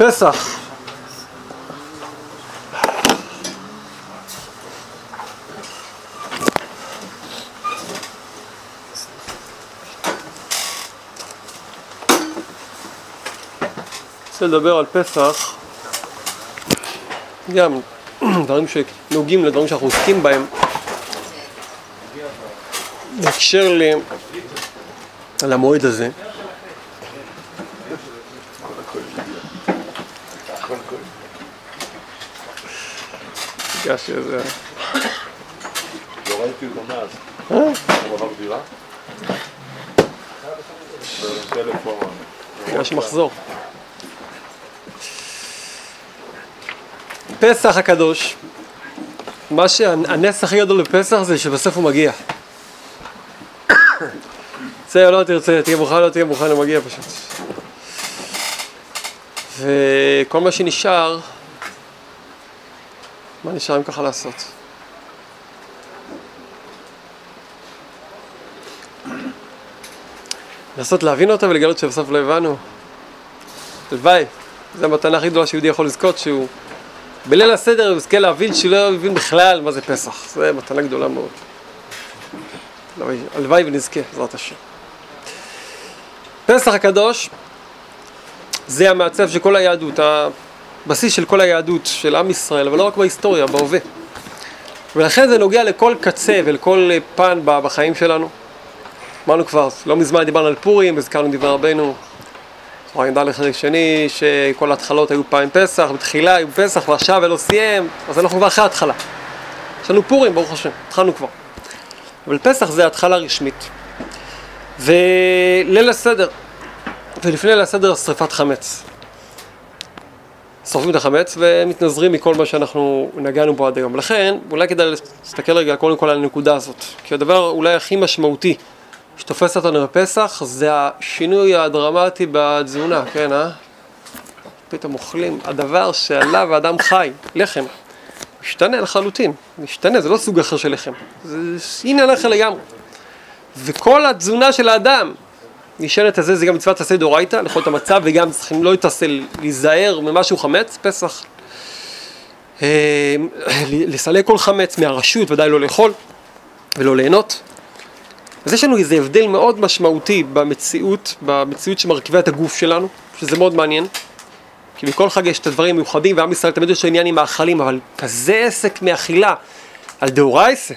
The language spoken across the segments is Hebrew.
פסח. רוצה לדבר על פסח, גם דברים שנוגעים לדברים שאנחנו עוסקים בהם, בהקשר למועד הזה. ניגש איזה... לא ראיתי אותו מאז. הוא עבר דירה? טלפון. ניגש מחזור. פסח הקדוש, מה שהנס הכי גדול בפסח זה שבסוף הוא מגיע. תרצה או לא תרצה, תהיה מוכן או לא תהיה מוכן, הוא מגיע פשוט. וכל מה שנשאר, מה נשאר אם ככה לעשות? לנסות להבין אותו ולגלות שבסוף לא הבנו. הלוואי, זו המתנה הכי גדולה שיהודי יכול לזכות, שהוא בליל הסדר הוא יזכה להבין שהוא לא מבין בכלל מה זה פסח. זו מתנה גדולה מאוד. הלוואי ונזכה, בעזרת השם. פסח הקדוש זה המעצב של כל היהדות, הבסיס של כל היהדות, של עם ישראל, אבל לא רק בהיסטוריה, בהווה. ולכן זה נוגע לכל קצה ולכל פן ב- בחיים שלנו. אמרנו כבר, לא מזמן דיברנו על פורים, הזכרנו דברי רבנו, רואים ד' חלק שני, שכל ההתחלות היו פעם פסח, בתחילה היו פסח ועכשיו ולא סיים, אז אנחנו כבר אחרי ההתחלה. יש לנו פורים, ברוך השם, התחלנו כבר. אבל פסח זה התחלה רשמית. וליל הסדר, ולפני ליל הסדר שרפת חמץ. שורפים את החמץ ומתנזרים מכל מה שאנחנו נגענו בו עד היום. לכן, אולי כדאי להסתכל רגע קודם כל על הנקודה הזאת. כי הדבר אולי הכי משמעותי שתופס אותנו בפסח זה השינוי הדרמטי בתזונה, כן, אה? פתאום אוכלים, הדבר שעליו האדם חי, לחם, משתנה לחלוטין, משתנה, זה לא סוג אחר של לחם, זה עניין אחר לגמרי. וכל התזונה של האדם נשענת על זה, גם מצוות עשה דאורייתא, לאכול את המצב, וגם צריכים לא להתעשה, להיזהר ממשהו חמץ, פסח. אה, לסלק כל חמץ מהרשות, ודאי לא לאכול ולא ליהנות. אז יש לנו איזה הבדל מאוד משמעותי במציאות, במציאות שמרכיבה את הגוף שלנו, שזה מאוד מעניין. כי בכל חג יש את הדברים המיוחדים, ועם ישראל תמיד יש לו עניין עם מאכלים, אבל כזה עסק מאכילה על דאורייסה,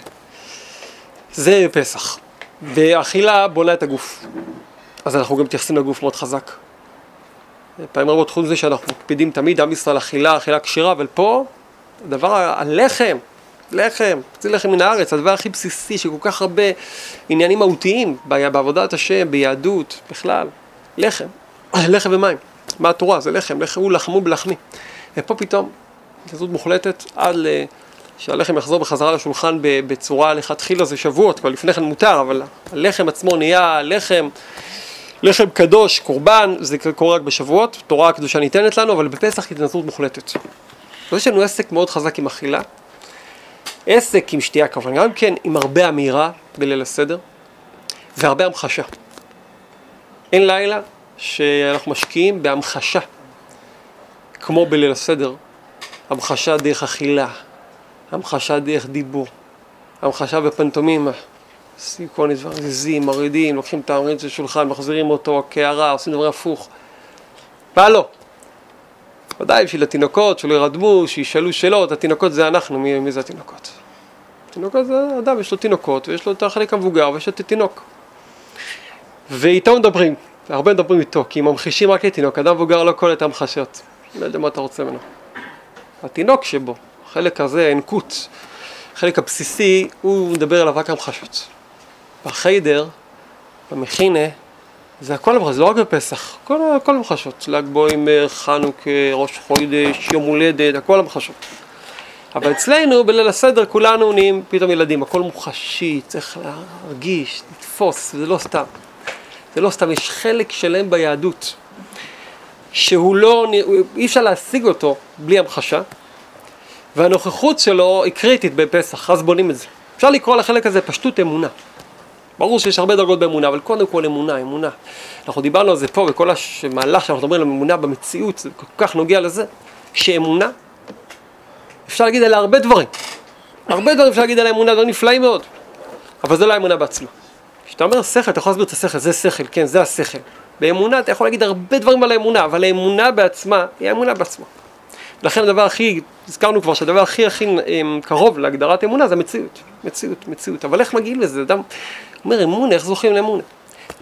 זה פסח. ואכילה בונה את הגוף. אז אנחנו גם מתייחסים לגוף מאוד חזק. פעמים רבות חוץ מזה שאנחנו מקפידים תמיד, עם ישראל אכילה, אכילה כשרה, אבל פה, הדבר, הלחם, לחם, זה לחם מן הארץ, הדבר הכי בסיסי שכל כך הרבה עניינים מהותיים בעבודת השם, ביהדות, בכלל, לחם, לחם ומים, מה התורה? זה לחם, לחם הוא לחמו בלחמי. ופה פתאום, התנגדות מוחלטת עד ל... שהלחם יחזור בחזרה לשולחן בצורה לכתחילה זה שבועות, כבר לפני כן מותר, אבל הלחם עצמו נהיה לחם, לחם קדוש, קורבן, זה קורה רק בשבועות, תורה הקדושה ניתנת לנו, אבל בפסח התנגדות מוחלטת. אז יש לנו עסק מאוד חזק עם אכילה, עסק עם שתייה כמובן, גם כן עם הרבה אמירה בליל הסדר, והרבה המחשה. אין לילה שאנחנו משקיעים בהמחשה, כמו בליל הסדר, המחשה דרך אכילה, המחשה דרך דיבור, המחשה בפנטומימה, עושים כל מיני דברים, זיזים, מורידים, לוקחים את המריץ לשולחן, מחזירים אותו, קערה, עושים דבר הפוך. מה לא? ודאי בשביל התינוקות, שלא ירדמו, שישאלו שאלות, התינוקות זה אנחנו, מי, מי זה התינוקות? תינוקות זה אדם, יש לו תינוקות, ויש לו את החלק המבוגר, ויש את התינוק. ואיתו מדברים, הרבה מדברים איתו, כי ממחישים רק לתינוק, אדם מבוגר לא קולט המחשות. לא יודע מה אתה רוצה ממנו. התינוק שבו, החלק הזה, האנקות, החלק הבסיסי, הוא מדבר עליו רק המחשות. בחיידר, במכינה, זה הכל המחשות, זה לא רק בפסח, כל, כל המחשות, ל"ג בוימר, חנוכה, ראש חודש, יום הולדת, הכל המחשות. אבל אצלנו בליל הסדר כולנו נהיים פתאום ילדים, הכל מוחשי, צריך להרגיש, לתפוס, זה לא סתם. זה לא סתם, יש חלק שלם ביהדות שהוא לא, אי אפשר להשיג אותו בלי המחשה והנוכחות שלו היא קריטית בפסח, אז בונים את זה. אפשר לקרוא לחלק הזה פשטות אמונה. ברור שיש הרבה דרגות באמונה, אבל קודם כל אמונה, אמונה. אנחנו דיברנו על זה פה, וכל המהלך שאנחנו מדברים על אמונה במציאות, זה כל כך נוגע לזה, שאמונה, אפשר להגיד עליה הרבה דברים. הרבה דברים אפשר להגיד על האמונה, דברים נפלאים מאוד. אבל זה לא האמונה בעצמה. כשאתה אומר שכל, אתה יכול להסביר את השכל, זה שכל, כן, זה השכל. באמונה אתה יכול להגיד הרבה דברים על האמונה, אבל האמונה בעצמה היא האמונה בעצמה. לכן הדבר הכי, הזכרנו כבר שהדבר הכי הכי אמ, קרוב להגדרת אמונה זה מציאות. מציאות, מציאות. אבל איך מגיעים לזה? אדם אומר אמונה, איך זוכים לאמונה?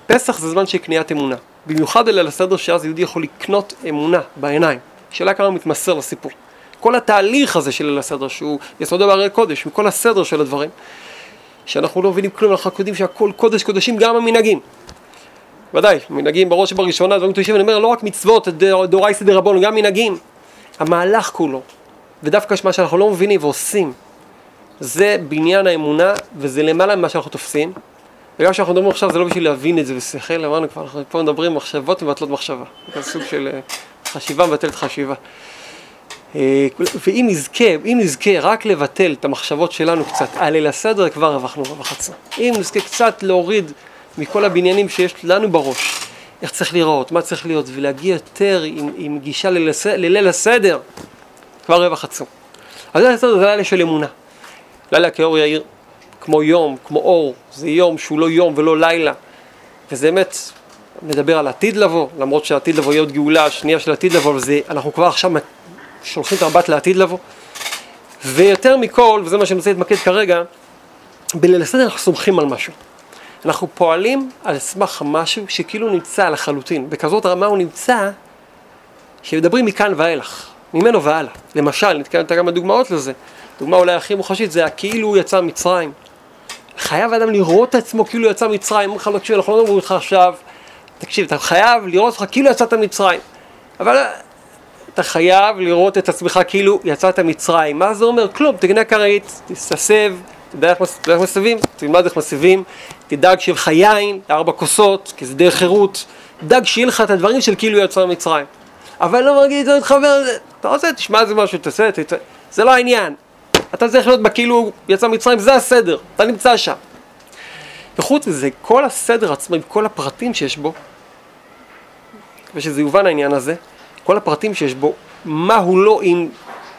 פסח זה זמן של קניית אמונה. במיוחד אלה לסדר שאז יהודי יכול לקנות אמונה בעיניים. שאלה כמה מתמסר לסיפור. כל התהליך הזה של ליל הסדר, שהוא יסודו בהרי קודש, מכל הסדר של הדברים, שאנחנו לא מבינים כלום, אנחנו יודעים שהכל קודש קודשים, גם המנהגים. ודאי, מנהגים בראש ובראשונה, דברים קדושים, אני אומר, לא רק מצוות, דאורייסא דרבון, גם מנהגים. המהלך כולו, ודווקא מה שאנחנו לא מבינים ועושים, זה בניין האמונה, וזה למעלה ממה שאנחנו תופסים. וגם כשאנחנו מדברים עכשיו זה לא בשביל להבין את זה בשכל, אמרנו כבר, אנחנו פה מדברים מחשבות מבטלות מחשבה. זה סוג של אה, חשיבה מבטלת חשיבה. אה, ואם נזכה, אם נזכה רק לבטל את המחשבות שלנו קצת על ליל הסדר, כבר הרווחנו רווח עצום. אם נזכה קצת להוריד מכל הבניינים שיש לנו בראש, איך צריך לראות, מה צריך להיות, ולהגיע יותר עם, עם גישה לליל הסדר, כבר רווח עצום. אז ליל הסדר זה לילה של אמונה. לילה כאור יאיר, כמו יום, כמו אור, זה יום שהוא לא יום ולא לילה. וזה באמת, מדבר על עתיד לבוא, למרות שעתיד לבוא יהיה עוד גאולה השנייה של עתיד לבוא, וזה, אנחנו כבר עכשיו שולחים את המבט לעתיד לבוא. ויותר מכל, וזה מה שאני רוצה להתמקד כרגע, בליל הסדר אנחנו סומכים על משהו. אנחנו פועלים על סמך משהו שכאילו נמצא לחלוטין, בכזאת רמה הוא נמצא, שמדברים מכאן ואילך, ממנו והלאה. למשל, נתקדם כמה דוגמאות לזה. דוגמה אולי הכי מוחשית זה הכאילו הוא יצא ממצרים. חייב האדם לראות את עצמו כאילו יצא ממצרים, אומרים לך, לא תקשיב, אנחנו לא אומרים לך עכשיו, תקשיב, אתה חייב לראות אותך כאילו יצאת ממצרים. אבל אתה חייב לראות את עצמך כאילו יצאת מצרים. מה זה אומר? כלום, תגנה כרית, תסתסב, תדע איך מסבים, תלמד איך מסבים, תדאג שיהיה לך יין, ארבע כוסות, כי זה דרך חירות, תדאג שיהיה לך את הדברים של כאילו יצא ממצרים. אבל לא מרגיש את חבר, אתה רוצה, תשמע איזה משהו, תעשה, זה לא העניין. אתה צריך להיות בכאילו יצא ממצרים, זה הסדר, אתה נמצא שם. וחוץ מזה, כל הסדר עצמו, עם כל הפרטים שיש בו, ושזה יובן העניין הזה, כל הפרטים שיש בו, מה הוא לא עם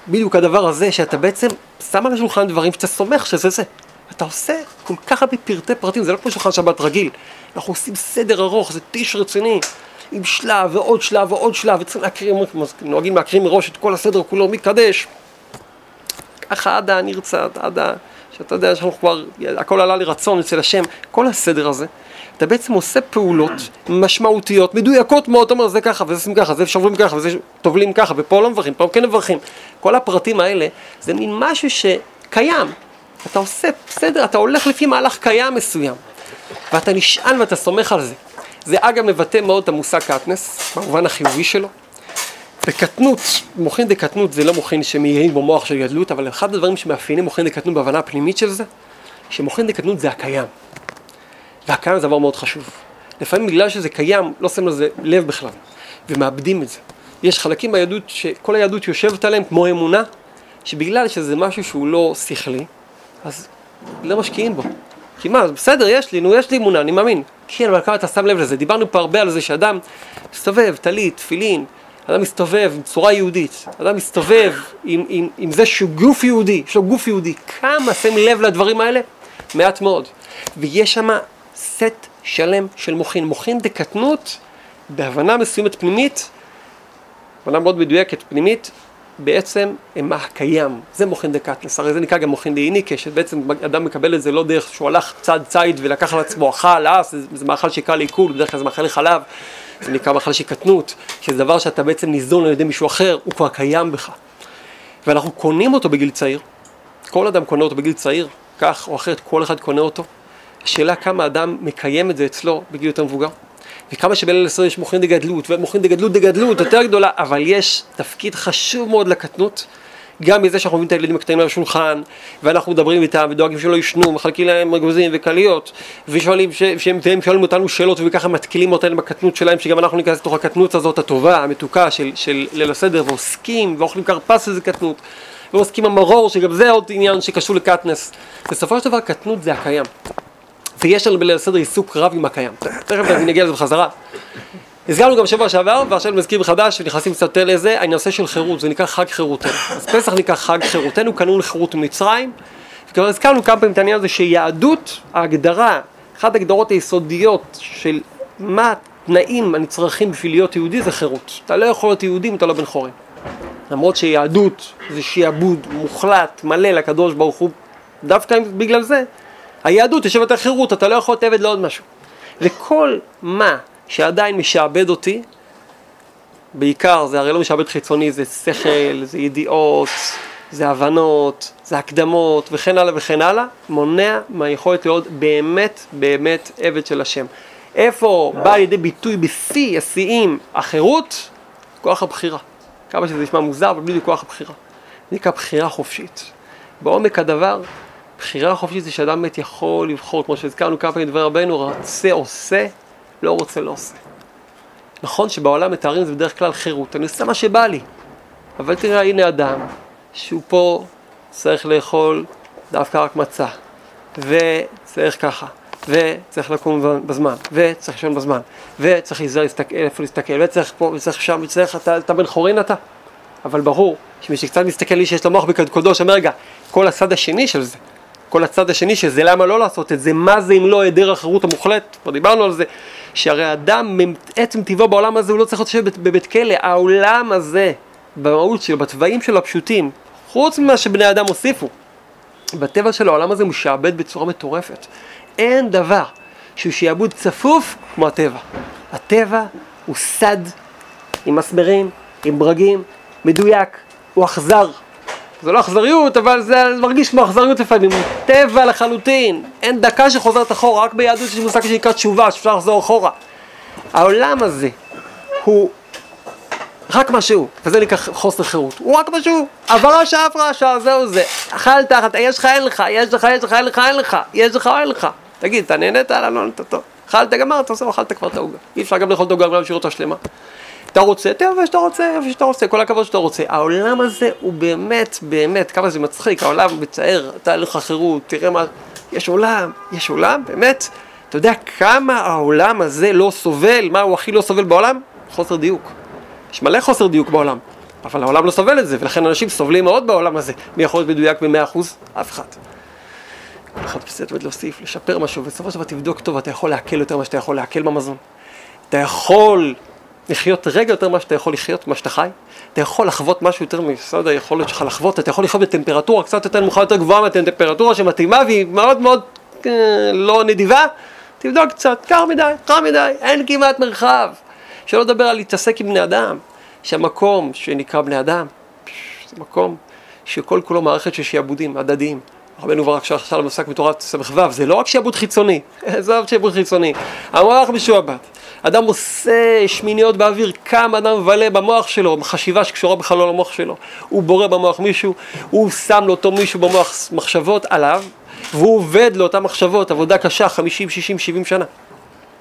בדיוק הדבר הזה, שאתה בעצם שם על השולחן דברים שאתה סומך שזה זה. אתה עושה כל כך הרבה פרטי פרטים, זה לא כמו שולחן שבת רגיל. אנחנו עושים סדר ארוך, זה טיש רציני, עם שלב ועוד שלב ועוד שלב, וצריכים להקריא, נוהגים להקריא מראש את כל הסדר כולו, מקדש. ככה עד הנרצה, עד ה... שאתה יודע שאנחנו כבר, הכל עלה לרצון אצל השם, כל הסדר הזה. אתה בעצם עושה פעולות משמעותיות, מדויקות מאוד, אתה אומר זה ככה וזה עושים ככה, זה שוברים ככה וזה טובלים ככה, ופה לא מברכים, פה כן מברכים. כל הפרטים האלה זה מין משהו שקיים. אתה עושה בסדר, אתה הולך לפי מהלך קיים מסוים, ואתה נשען ואתה סומך על זה. זה אגב מבטא מאוד את המושג קטנס, במובן החיובי שלו. בקטנות, מוחין דקטנות זה לא מוחין שמאירים במוח של גדלות, אבל אחד הדברים שמאפיינים מוחין דקטנות בהבנה הפנימית של זה, שמוחין דקטנות זה הקיים. והקיים זה דבר מאוד חשוב. לפעמים בגלל שזה קיים, לא שמים לזה לב בכלל, ומאבדים את זה. יש חלקים ביהדות שכל היהדות יושבת עליהם כמו אמונה, שבגלל שזה משהו שהוא לא שכלי, אז לא משקיעים בו. כי מה, בסדר, יש לי, נו, יש לי אמונה, אני מאמין. כן, אבל כמה אתה שם לב לזה? דיברנו פה הרבה על זה שאדם מסתובב, טלית, תפילין, אדם מסתובב עם צורה יהודית, אדם מסתובב עם, עם, עם זה שהוא גוף יהודי, יש לו גוף יהודי, כמה שם לב לדברים האלה? מעט מאוד. ויש שם סט שלם של מוחין. מוחין דקטנות, בהבנה מסוימת פנימית, הבנה מאוד מדויקת פנימית, בעצם מה הקיים, זה מוחין דקטנס, הרי זה נקרא גם מוחין דאיניקה, שבעצם אדם מקבל את זה לא דרך שהוא הלך צד ציד ולקח על עצמו אכל, אה, זה, זה מאכל שקל לעיכול, בדרך כלל זה מאכל לחלב, זה נקרא מאכל של קטנות, שזה דבר שאתה בעצם ניזון על ידי מישהו אחר, הוא כבר קיים בך. ואנחנו קונים אותו בגיל צעיר, כל אדם קונה אותו בגיל צעיר, כך או אחרת, כל אחד קונה אותו. השאלה כמה אדם מקיים את זה אצלו בגיל יותר מבוגר. וכמה שבליל עשרה יש מוחין דגדלות, ומוחין דגדלות דגדלות יותר גדולה, אבל יש תפקיד חשוב מאוד לקטנות, גם מזה שאנחנו מביאים את הילדים הקטנים על השולחן, ואנחנו מדברים איתם, ודואגים שלא ישנו, מחלקים להם אגוזים וקליות, ושואלים, ש... שהם, שואלים אותנו שאלות, וככה מתקילים אותנו בקטנות שלהם, שגם אנחנו ניכנס לתוך הקטנות הזאת הטובה, המתוקה של, של ליל הסדר, ועוסקים, ואוכלים כרפס איזה קטנות, ועוסקים המרור, שגם זה עוד עניין שקשור לקטנס. בסופו של דבר קטנות זה הקיים. ויש לנו בליל הסדר עיסוק רב עם הקיים. תכף נגיע לזה בחזרה. הזכרנו גם שבוע שעבר, ועכשיו אני מזכיר מחדש, ונכנסים קצת יותר לזה, הנושא של חירות, זה נקרא חג חירותנו. אז פסח נקרא חג חירותנו, קנו לחירות ממצרים. וכבר הזכרנו כמה פעמים את העניין הזה שיהדות, ההגדרה, אחת ההגדרות היסודיות של מה התנאים הנצרכים בשביל להיות יהודי זה חירות. אתה לא יכול להיות יהודי אם אתה לא בן חורין. למרות שיהדות זה שיעבוד מוחלט, מלא לקדוש ברוך הוא, דווקא בגלל זה, היהדות יושבת על חירות, אתה לא יכול להיות עבד לעוד משהו. וכל מה שעדיין משעבד אותי, בעיקר, זה הרי לא משעבד חיצוני, זה שכל, זה ידיעות, זה הבנות, זה הקדמות וכן הלאה וכן הלאה, מונע מהיכולת להיות באמת באמת עבד של השם. איפה בא לידי ביטוי בשיא השיאים החירות? כוח הבחירה. כמה שזה נשמע מוזר, אבל בדיוק כוח הבחירה. זה נקרא בחירה חופשית. בעומק הדבר, בחירה חופשית זה שאדם באמת יכול לבחור, כמו שהזכרנו כמה פעמים דברי רבנו, רוצה עושה, לא רוצה לא עושה. נכון שבעולם מתארים זה בדרך כלל חירות, אני עושה מה שבא לי. אבל תראה, הנה אדם שהוא פה צריך לאכול דווקא רק מצה, וצריך ככה, וצריך לקום בזמן, וצריך לישון בזמן, וצריך להיזהר איפה להסתכל, וצריך פה, וצריך שם, וצריך, אתה, אתה בן חורין אתה. אבל ברור שמי שקצת מסתכל לי שיש לו מוח בקודקודו, שאומר רגע, כל הצד השני של זה, כל הצד השני של זה, למה לא לעשות את זה, מה זה אם לא היעדר החירות המוחלט, כבר דיברנו על זה, שהרי האדם מעצם טבעו בעולם הזה הוא לא צריך להיות בבית כלא, העולם הזה, במהות שלו, בתוואים שלו הפשוטים, חוץ ממה שבני אדם הוסיפו, בטבע של העולם הזה הוא משעבד בצורה מטורפת. אין דבר שהוא שעבוד צפוף כמו הטבע. הטבע הוא סד עם מסמרים, עם ברגים, מדויק, הוא אכזר. זה לא אכזריות, אבל זה מרגיש כמו אכזריות לפעמים, טבע לחלוטין, אין דקה שחוזרת אחורה, רק ביהדות יש מושג שנקרא תשובה, שאפשר לחזור אחורה. העולם הזה הוא רק מה שהוא, וזה נקרא חוסר חירות, הוא רק מה שהוא, עבר השעה עברה השעה, זהו זה, אכלת, יש לך אין לך, יש לך יש לך אין לך אין לך, יש לך אין לך, תגיד, אתה נהנית? לא נהנית טוב, אכלת גמרת, עושה, אכלת כבר את העוגה, אי אפשר גם לאכול את העוגה ולהשאיר אותה שלמה. אתה רוצה, תהיה איפה שאתה רוצה, איפה שאתה רוצה, כל הכבוד שאתה רוצה. העולם הזה הוא באמת, באמת, כמה זה מצחיק, העולם מצער, אתה אין לך חירות, תראה מה, יש עולם, יש עולם, באמת. אתה יודע כמה העולם הזה לא סובל, מה הוא הכי לא סובל בעולם? חוסר דיוק. יש מלא חוסר דיוק בעולם, אבל העולם לא סובל את זה, ולכן אנשים סובלים מאוד בעולם הזה. מי יכול להיות מדויק במאה אחוז? אף אחד. כל אחד בסדר להוסיף, לשפר משהו, ובסופו של דבר תבדוק טוב, אתה יכול להקל יותר ממה שאתה יכול להקל במזון. אתה יכול לחיות רגע יותר ממה שאתה יכול לחיות, ממה שאתה חי. אתה יכול לחוות משהו יותר מסוד היכולת שלך לחוות, אתה יכול לחיות בטמפרטורה קצת יותר נמוכה, יותר גבוהה מהטמפרטורה שמתאימה והיא מאוד מאוד אה, לא נדיבה. תבדוק קצת, קר מדי, קר מדי, אין כמעט מרחב. שלא לדבר על להתעסק עם בני אדם, שהמקום שנקרא בני אדם, זה מקום שכל כולו מערכת של שיעבודים הדדיים. רבנו ברק שעכשיו עסק בתורת ס"ו, זה לא רק שיעבוד חיצוני, עזוב שיעבוד חיצוני, המוח משועבד. אדם עושה שמיניות באוויר, קם אדם מבלה במוח שלו, חשיבה שקשורה בכלל לא למוח שלו. הוא בורא במוח מישהו, הוא שם לאותו מישהו במוח מחשבות עליו, והוא עובד לאותן מחשבות, עבודה קשה, 50, 60, 70 שנה.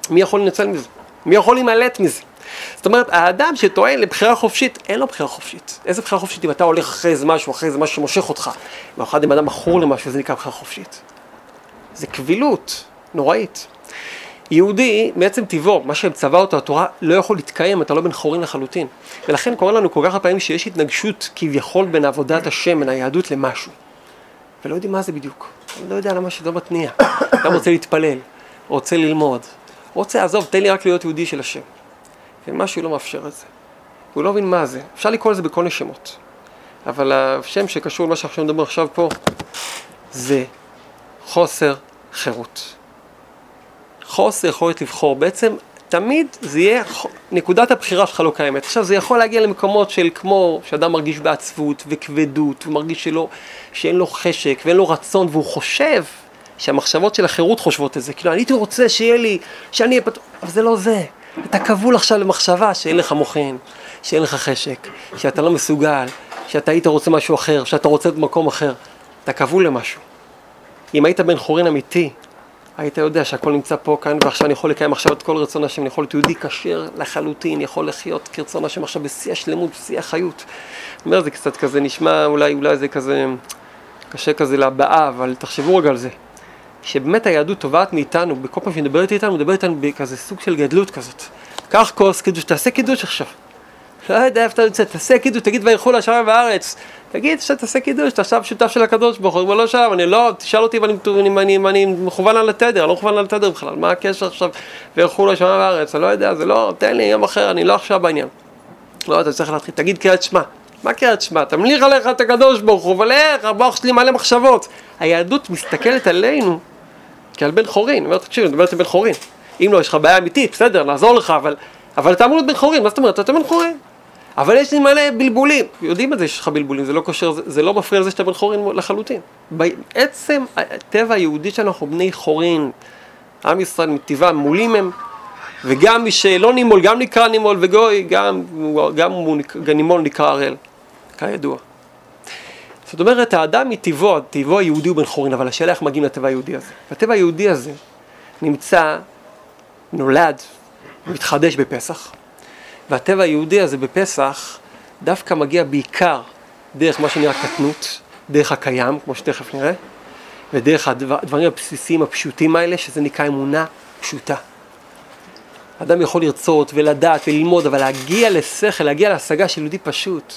מי יכול לנצל מזה? מי יכול להימלט מזה? זאת אומרת, האדם שטוען לבחירה חופשית, אין לו בחירה חופשית. איזה בחירה חופשית אם אתה הולך אחרי איזה משהו, אחרי איזה משהו שמושך אותך? במיוחד אם אדם מכור למשהו, זה נקרא בחירה חופשית. זה קבילות נוראית. יהודי, מעצם טבעו, מה שמצווה אותו התורה, לא יכול להתקיים, אתה לא בן חורין לחלוטין. ולכן קורה לנו כל כך הרבה פעמים שיש התנגשות כביכול בין עבודת השם, בין היהדות למשהו. ולא יודעים מה זה בדיוק. אני לא יודע למה שזה לא מתניע. אדם רוצה להתפלל, רוצה ללמוד, רוצה, עזוב, תן לי רק להיות יהודי של השם. ומשהו לא מאפשר את זה. הוא לא מבין מה זה. אפשר לקרוא לזה בכל נשמות. אבל השם שקשור למה שאנחנו מדברים עכשיו פה, זה חוסר חירות. חוסר יכולת לבחור. בעצם תמיד זה יהיה, נקודת הבחירה שלך לא קיימת. עכשיו זה יכול להגיע למקומות של כמו שאדם מרגיש בעצבות וכבדות, הוא מרגיש שלא, שאין לו חשק ואין לו רצון והוא חושב שהמחשבות של החירות חושבות את זה. כאילו, אני הייתי רוצה שיהיה לי, שאני אהיה פתוח, אבל זה לא זה. אתה כבול עכשיו למחשבה שאין לך מוחין, שאין לך חשק, שאתה לא מסוגל, שאתה היית רוצה משהו אחר, שאתה רוצה במקום אחר. אתה כבול למשהו. אם היית בן חורין אמיתי, היית יודע שהכל נמצא פה, כאן ועכשיו אני יכול לקיים עכשיו את כל רצון השם, אני יכול להיות יהודי כשר לחלוטין, יכול לחיות כרצון השם עכשיו בשיא השלמות, בשיא החיות. אני אומר, זה קצת כזה נשמע, אולי, אולי זה כזה קשה כזה להבעה, אבל תחשבו רגע על זה. שבאמת היהדות תובעת מאיתנו, בכל פעם שהיא מדברת איתנו, מדברת איתנו בכזה סוג של גדלות כזאת. קח כוס קידוש, תעשה קידוש עכשיו. לא יודע איפה אתה נמצא, תעשה קידוש, תגיד וילכו לשמיים בארץ. תגיד שאתה תעשה קידוש, אתה עכשיו שותף של הקדוש ברוך הוא, לא שם, אני לא, תשאל אותי אם אני, אם אני, אני מכוון על התדר, לא מכוון על התדר בכלל, מה הקשר עכשיו, וילכו לשמיים בארץ, אני לא יודע, זה לא, תן לי יום אחר, אני לא עכשיו בעניין. לא, אתה צריך להתחיל, תגיד קריאת שמע. מה קריאת שמע? תמליך עליך את הקדוש ברוך הוא, אבל איך, המוח שלי מלא מחשבות. היהדות מסתכלת עלינו כעל בן חורין, אני אומר, תקשיב, אני מדברת עם בן חורין. אם לא, יש לך בעיה אמיתית, בסדר, נעזור לך, אבל, אבל אתה אמור להיות בן חורין, מה זאת אומרת? אתה בן חורין. אבל יש לי מלא בלבולים, יודעים את זה שיש לך בלבולים, זה לא קושר, זה, זה לא מפריע לזה שאתה בן חורין לחלוטין. בעצם הטבע היהודי שלנו אנחנו בני חורין, עם ישראל מטבעם מולים הם, וגם מי שלא נימול, גם נקרא נימול, וגוי, גם, גם הוא נימול נקרא הראל, כידוע. זאת אומרת, האדם מטבעו, טבעו היהודי הוא בן חורין, אבל השאלה איך מגיעים לטבע היהודי הזה. והטבע היהודי הזה נמצא, נולד, מתחדש בפסח. והטבע היהודי הזה בפסח דווקא מגיע בעיקר דרך מה שנראה קטנות, דרך הקיים, כמו שתכף נראה, ודרך הדברים הבסיסיים הפשוטים האלה, שזה נקרא אמונה פשוטה. אדם יכול לרצות ולדעת וללמוד, אבל להגיע לשכל, להגיע להשגה של יהודי פשוט,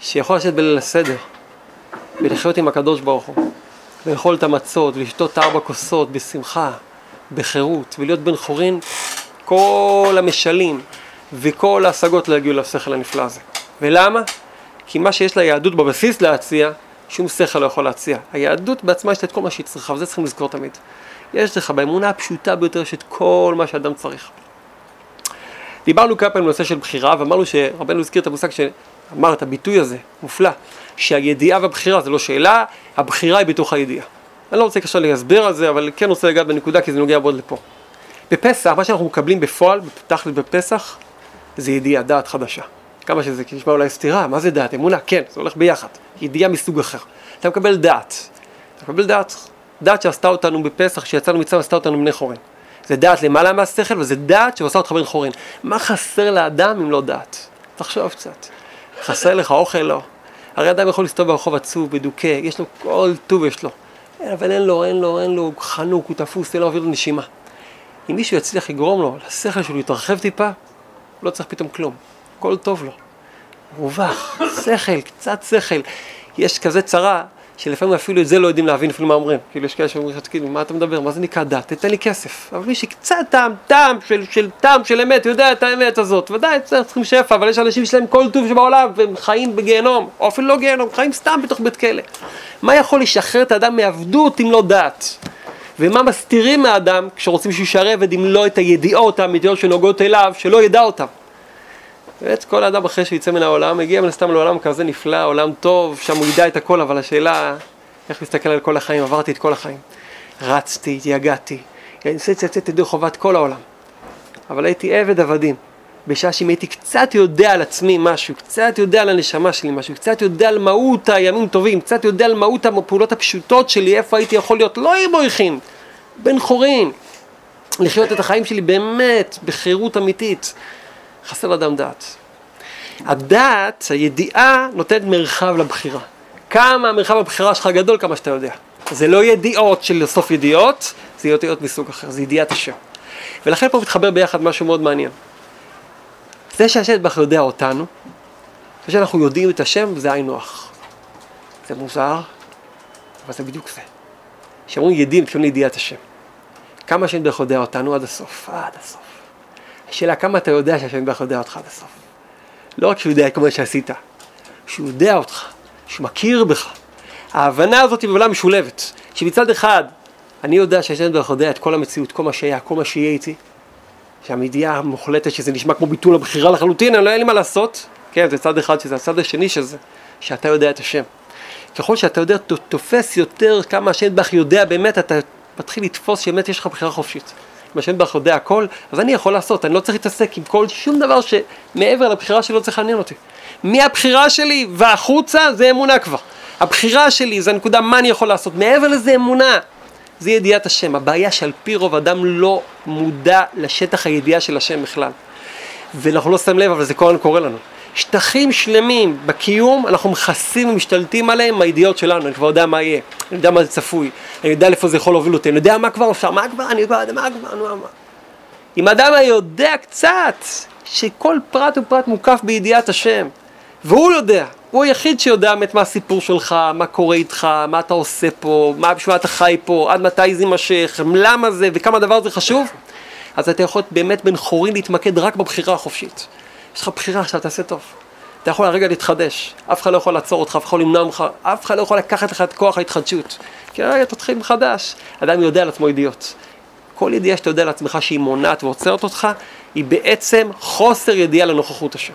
שיכול לשבת בליל הסדר, ולחיות עם הקדוש ברוך הוא, לאכול את המצות, ולשתות ארבע כוסות בשמחה, בחירות, ולהיות בן חורין, כל המשלים, וכל ההשגות לא יגיעו לשכל הנפלא הזה. ולמה? כי מה שיש ליהדות בבסיס להציע, שום שכל לא יכול להציע. היהדות בעצמה יש לה את כל מה שהיא צריכה, וזה צריכים לזכור תמיד. יש לך באמונה הפשוטה ביותר יש את כל מה שאדם צריך. דיברנו כמה פעמים בנושא של בחירה, ואמרנו שרבנו הזכיר את המושג שאמר את הביטוי הזה, מופלא, שהידיעה והבחירה זה לא שאלה, הבחירה היא בתוך הידיעה. אני לא רוצה קשה להסביר על זה, אבל כן רוצה לגעת בנקודה כי זה נוגע מאוד לפה. בפסח, מה שאנחנו מקבלים בפועל, תכל'ס בפסח, זה ידיעה, דעת חדשה. כמה שזה נשמע אולי סתירה, מה זה דעת? אמונה, כן, זה הולך ביחד. ידיעה מסוג אחר. אתה מקבל דעת. אתה מקבל דעת. דעת שעשתה אותנו בפסח, כשיצאנו מצווה עשתה אותנו בני חורין. זה דעת למעלה מהשכל, וזה דעת שעושה אותך בן חורין. מה חסר לאדם אם לא דעת? תחשוב קצת. חסר לך אוכל? לא. הרי אדם יכול להסתובב ברחוב עצוב, בדוכא, יש לו כל טוב יש לו. אבל אין לו, אין לו, אין לו, חנוק, הוא תפוס, אין לו אוויר לנשימה. אם מישהו יצליח לגרום לו, לשכל שלו להתרחב טיפה, לא צריך פתאום כלום, הכל טוב לו. רווח, שכל, קצת שכל. יש כזה צרה, שלפעמים אפילו את זה לא יודעים להבין אפילו מה אומרים. כאילו יש כאלה שאומרים לך, תגיד, מה אתה מדבר? מה זה נקרא דת? תתן לי כסף. אבל מי שקצת טעם, טעם של, של טעם של אמת, יודע את האמת הזאת. ודאי, צריכים שפע, אבל יש אנשים שיש כל טוב שבעולם, והם חיים בגיהנום, או אפילו לא גיהנום, חיים סתם בתוך בית כלא. מה יכול לשחרר את האדם מעבדות אם לא דת? ומה מסתירים מהאדם כשרוצים שהוא יישאר עבד אם לא את הידיעות האמיתיות שנוגעות אליו, שלא ידע אותם. באמת כל האדם אחרי שהוא יצא מן העולם, מגיע מן הסתם לעולם כזה נפלא, עולם טוב, שם הוא ידע את הכל, אבל השאלה, איך להסתכל על כל החיים, עברתי את כל החיים. רצתי, התייגעתי, ניסיתי לצאת ידי חובת כל העולם. אבל הייתי עבד עבדים. בשעה שאם הייתי קצת יודע על עצמי משהו, קצת יודע על הנשמה שלי משהו, קצת יודע על מהות הימים טובים, קצת יודע על מהות הפעולות הפשוטות שלי, איפה הייתי יכול להיות, לא עם מויכין, בן חורין, לחיות את החיים שלי באמת בחירות אמיתית. חסר לאדם דעת. הדעת, הידיעה, נותנת מרחב לבחירה. כמה מרחב הבחירה שלך גדול, כמה שאתה יודע. זה לא ידיעות של סוף ידיעות, זה ידיעות מסוג אחר, זה ידיעת השם. ולכן פה מתחבר ביחד משהו מאוד מעניין. זה שהשם בך יודע אותנו, זה שאנחנו יודעים את השם, זה היינו הך. זה מוזר, אבל זה בדיוק זה. כשאומרים ידיעים, מתכוונים לידיעת השם. כמה השם בך יודע אותנו עד הסוף, עד הסוף. השאלה כמה אתה יודע שהשם בך יודע אותך עד הסוף. לא רק שהוא יודע כמו שעשית, שהוא יודע אותך, שהוא מכיר בך. ההבנה הזאת היא בבלה משולבת, שמצד אחד אני יודע שהשם בך יודע את כל המציאות, כל מה שהיה, כל מה שיהיה איתי, שהמידיעה המוחלטת שזה נשמע כמו ביטול הבחירה לחלוטין, אני לא אין לי מה לעשות, כן, זה צד אחד שזה הצד השני שזה, שאתה יודע את השם. ככל שאתה יודע, תופס יותר כמה השם בך יודע באמת, אתה מתחיל לתפוס שבאמת יש לך בחירה חופשית. אם השם בך יודע הכל, אז אני יכול לעשות, אני לא צריך להתעסק עם כל שום דבר שמעבר לבחירה שלי לא צריך לעניין אותי. מהבחירה שלי והחוצה זה אמונה כבר. הבחירה שלי זה הנקודה מה אני יכול לעשות, מעבר לזה אמונה. זה ידיעת השם. הבעיה שעל פי רוב אדם לא מודע לשטח הידיעה של השם בכלל. ואנחנו לא שמים לב, אבל זה כל הזמן קורה לנו. שטחים שלמים בקיום, אנחנו מכסים ומשתלטים עליהם עם הידיעות שלנו, אני כבר יודע מה יהיה, אני יודע מה זה צפוי, אני יודע לאיפה זה יכול להוביל אותי, אני יודע מה כבר אפשר, מה כבר, אני יודע מה כבר, נו, מה. אם אדם היה יודע קצת, שכל פרט ופרט מוקף בידיעת השם, והוא יודע, הוא היחיד שיודע באמת מה הסיפור שלך, מה קורה איתך, מה אתה עושה פה, מה בשביל אתה חי פה, עד מתי זה יימשך, למה זה וכמה הדבר הזה חשוב, אז אתה יכול באמת בן חורין להתמקד רק בבחירה החופשית. יש לך בחירה עכשיו, תעשה טוב. אתה יכול הרגע להתחדש, אף אחד לא יכול לעצור אותך, אף אחד לא למנוע ממך, אף אחד לא יכול לקחת לך את כוח ההתחדשות. כי רגע תתחיל מחדש. אדם יודע על עצמו ידיעות. כל ידיעה שאתה יודע על עצמך שהיא מונעת ועוצרת אותך, היא בעצם חוסר ידיעה לנוכחות השם.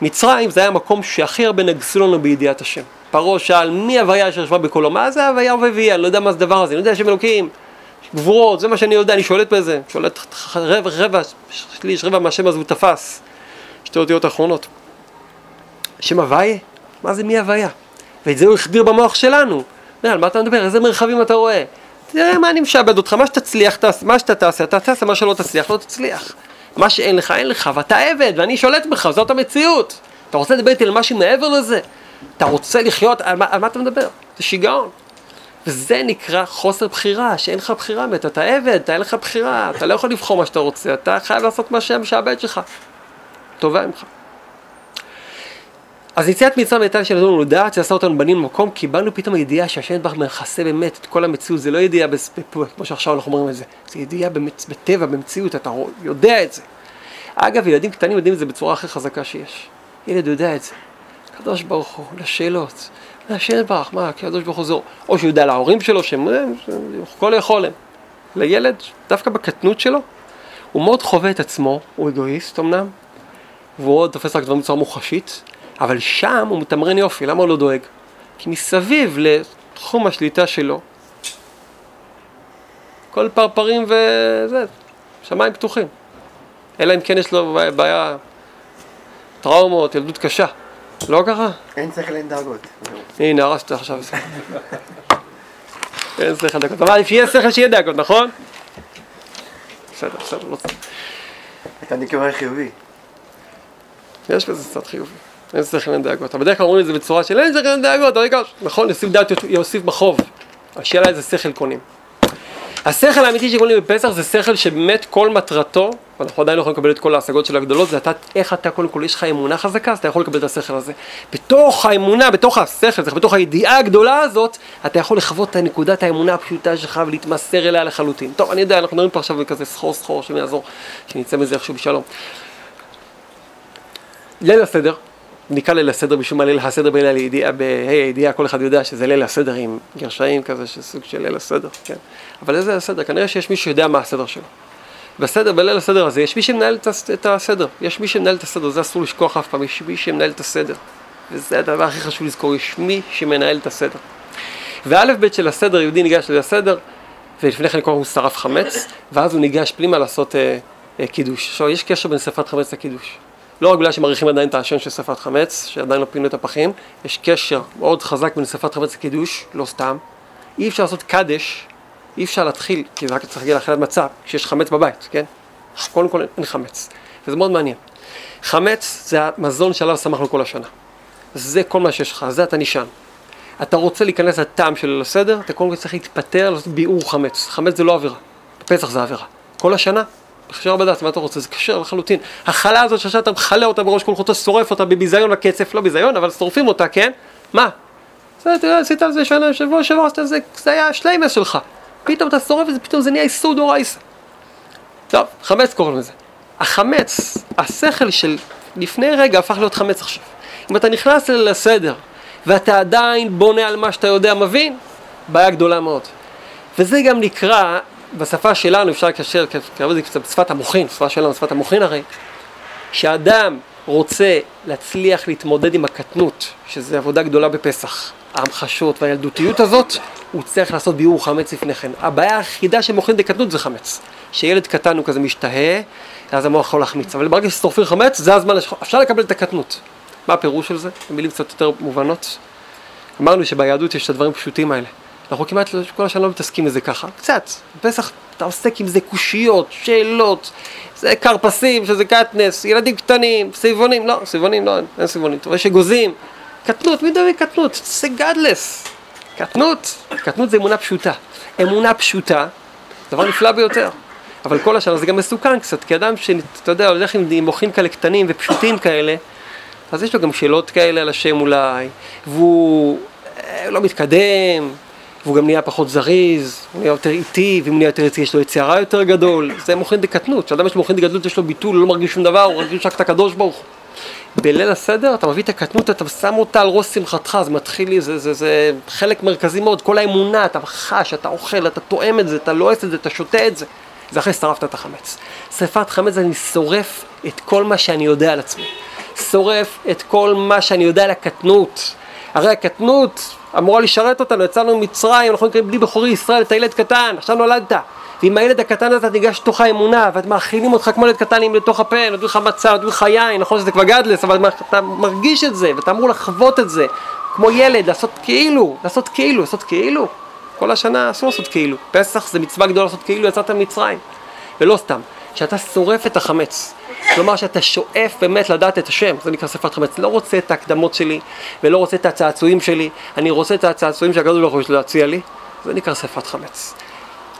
מצרים זה היה המקום שהכי הרבה נגסו לנו בידיעת השם. פרעה שאל מי הוויה שישבה בקולו? מה זה הוויה ובביאה? אני לא יודע מה זה הדבר הזה, אני יודע שם אלוקים, גבורות, זה מה שאני יודע, אני שולט בזה, שולט רבע, רבע, שליש, רבע מהשם הזה הוא תפס. שתי אותיות האחרונות. שם הוויה? מה זה מי הוויה? ואת זה הוא החדיר במוח שלנו. על מה אתה מדבר? איזה מרחבים אתה רואה? תראה מה אני משעבד אותך, מה שתצליח, מה שאתה תעשה, אתה תעשה, מה שלא תצליח, לא תצליח. מה שאין לך, אין לך, ואתה עבד, ואני שולט בך, זאת המציאות. אתה רוצה לדבר איתי על משהו מעבר לזה? אתה רוצה לחיות, על מה, על מה אתה מדבר? זה שיגעון. וזה נקרא חוסר בחירה, שאין לך בחירה באמת, אתה עבד, אתה אין לך בחירה, אתה לא יכול לבחור מה שאתה רוצה, אתה חייב לעשות מה שהמשעבד שלך. טובה ממך. אז יציאת מצרים הייתה שלנו לדעת, שעשה אותנו בנים במקום, קיבלנו פתאום ידיעה שהשם יתברך מכסה באמת את כל המציאות, זה לא ידיעה כמו שעכשיו אנחנו אומרים את זה, זה ידיעה במצ... בטבע, במציאות, אתה יודע את זה. אגב, ילדים קטנים יודעים את זה בצורה הכי חזקה שיש. ילד יודע את זה. קדוש ברוך הוא, לשאלות. השם יתברך, מה, הקדוש ברוך הוא זה, או שהוא יודע להורים שלו, שהם כל יכולים. לילד, דווקא בקטנות שלו, הוא מאוד חווה את עצמו, הוא אגואיסט אמנם, והוא עוד תופס רק דברים בצורה מוחשית, אבל שם הוא מתמרן יופי, למה הוא לא דואג? כי מסביב לתחום השליטה שלו, כל פרפרים וזה, שמיים פתוחים. אלא אם כן יש לו בעיה, טראומות, ילדות קשה. לא ככה? אין שכל אין דאגות. הנה, הרסת עכשיו. אין שכל דאגות. אבל שיהיה שכל שיהיה דאגות, נכון? בסדר, בסדר, לא צריך. אתה נקרא חיובי. יש בזה קצת חיובי. אין שכל אין דאגות. אבל בדרך כלל אומרים את זה בצורה של אין שכל אין דאגות, הרגע, נכון, יוסיף דעת יוסיף בחוב. השאלה איזה שכל קונים. השכל האמיתי שקונים בפסח זה שכל שבאמת כל מטרתו, ואנחנו עדיין לא יכולים לקבל את כל ההשגות של הגדולות, זה אתה, איך אתה קודם כל, יש לך אמונה חזקה, אז אתה יכול לקבל את השכל הזה. בתוך האמונה, בתוך השכל, בתוך הידיעה הגדולה הזאת, אתה יכול לחוות את נקודת האמונה הפשוטה שלך ולהתמסר אליה לחלוטין. טוב, אני יודע, אנחנו מדברים פה עכשיו בכזה סחור סחור, השם יעזור, שנצא מזה איכשהו בשלום. ליל הסדר, נקרא ליל הסדר משום מה ליל הסדר בליל הידיעה, בה"א הידיעה כל אחד יודע שזה ליל הסדר עם גרשיים כזה, שסוג של ליל הסדר, כן. אבל איזה הסדר? כנראה שיש מי שיודע מה הסדר שלו. בסדר, בליל הסדר הזה יש מי שמנהל את הסדר, יש מי שמנהל את הסדר, זה אסור לשכוח אף פעם, יש מי שמנהל את הסדר. וזה הדבר הכי חשוב לזכור, יש מי שמנהל את הסדר. ואלף בית של הסדר, יהודי ניגש לסדר, ולפני כן קודם הוא שרף חמץ, ואז הוא ניגש פנימה לעשות אה, אה, קידוש. עכשיו, יש קשר בין שרפת חמץ לקידוש. לא רק בגלל שמעריכים עדיין את השם של שרפת חמץ, שעדיין לא פינו את הפחים, יש קשר מאוד חזק בין שרפת חמץ לקידוש, לא סתם. אי אפשר לעשות קדש, אי אפשר להתחיל, כי זה רק צריך להגיע לאכילת מצה, כשיש חמץ בבית, כן? קודם כל אין חמץ, וזה מאוד מעניין. חמץ זה המזון שעליו שמחנו כל השנה. זה כל מה שיש לך, זה אתה נשען. אתה רוצה להיכנס לטעם של הסדר, אתה קודם כל צריך להתפטר, לעשות ביעור חמץ. חמץ זה לא עבירה, בפסח זה עבירה. כל השנה אפשר בדעת מה אתה רוצה, זה כשר לחלוטין. החלה הזאת שעכשיו אתה מכלה אותה בראש כל חוטו, שורף אותה בביזיון לקצף, לא ביזיון, אבל שורפים אותה, כן? מה? זה, יודע, עשית על זה שנה, שבוע שבוע, זה, זה היה השליימס שלך. פתאום אתה שורף את זה, פתאום זה נהיה איסור דורייסה. טוב, חמץ קוראים לזה. החמץ, השכל של לפני רגע הפך להיות חמץ עכשיו. אם אתה נכנס לסדר, ואתה עדיין בונה על מה שאתה יודע, מבין, בעיה גדולה מאוד. וזה גם נקרא בשפה שלנו אפשר לקשר, קרוב לזה קצת בשפת המוחין, שפה שלנו, שפת המוחין הרי, שאדם רוצה להצליח להתמודד עם הקטנות, שזה עבודה גדולה בפסח, ההמחשות והילדותיות הזאת, הוא צריך לעשות ביאור חמץ לפני כן. הבעיה היחידה שמוחין דקטנות זה חמץ. שילד קטן הוא כזה משתהה, אז המוח יכול להחמיץ. אבל ברגע ששורפים חמץ, זה הזמן, אפשר לקבל את הקטנות. מה הפירוש של זה? במילים קצת יותר מובנות. אמרנו שביהדות יש את הדברים הפשוטים האלה. אנחנו כמעט כל השנה לא מתעסקים בזה ככה, קצת. בפסח אתה עוסק עם זה קושיות, שאלות, זה כרפסים, שזה קטנס, ילדים קטנים, סביבונים, לא, סביבונים לא, אין, סביבונים, אתה רואה שגוזים, קטנות, מי מדבר קטנות? זה גדלס. קטנות, קטנות זה אמונה פשוטה. אמונה פשוטה, דבר נפלא ביותר. אבל כל השנה זה גם מסוכן קצת, כי אדם שאתה יודע, הולך עם מוחים כאלה קטנים ופשוטים כאלה, אז יש לו גם שאלות כאלה על השם אולי, והוא אה, לא מתקדם, והוא גם נהיה פחות זריז, הוא נהיה יותר איטי, ואם הוא נהיה יותר איטי יש לו יצירה יותר גדול, זה מוחין דקטנות, כשאדם יש מוחין דקטנות יש לו ביטול, הוא לא מרגיש שום דבר, הוא מרגיש רק את הקדוש ברוך. בליל הסדר אתה מביא את הקטנות, אתה שם אותה על ראש שמחתך, זה מתחיל לי, זה, זה, זה חלק מרכזי מאוד, כל האמונה, אתה חש, אתה אוכל, אתה תואם את זה, אתה לועס את זה, אתה שותה את זה. זה אחרי ששרפת את החמץ. שרפת חמץ אני שורף את כל מה שאני יודע על עצמי. שורף את כל מה שאני יודע על הקטנות. הרי הקטנות אמורה לשרת אותנו, יצאנו ממצרים, אנחנו נקראים בלי בכורי ישראל, אתה ילד קטן, עכשיו נולדת. ועם הילד הקטן הזה אתה ניגש לתוך האמונה, ואת מאכילים אותך כמו ילד קטן לתוך הפה, נותנים לך מצה, נותנים לך יין, נכון שזה כבר גדלס, אבל אתה מרגיש את זה, ואתה אמור לחוות את זה, כמו ילד, לעשות כאילו, לעשות כאילו, לעשות כאילו. כל השנה אסור לעשות כאילו. פסח זה מצווה גדולה לעשות כאילו יצאת ממצרים. ולא סתם, שאתה שורף את החמץ. כלומר שאתה שואף באמת לדעת את השם, זה נקרא שרפת חמץ. לא רוצה את ההקדמות שלי, ולא רוצה את הצעצועים שלי, אני רוצה את הצעצועים שהקדוש הוא יש לו להציע לי, זה נקרא שרפת חמץ.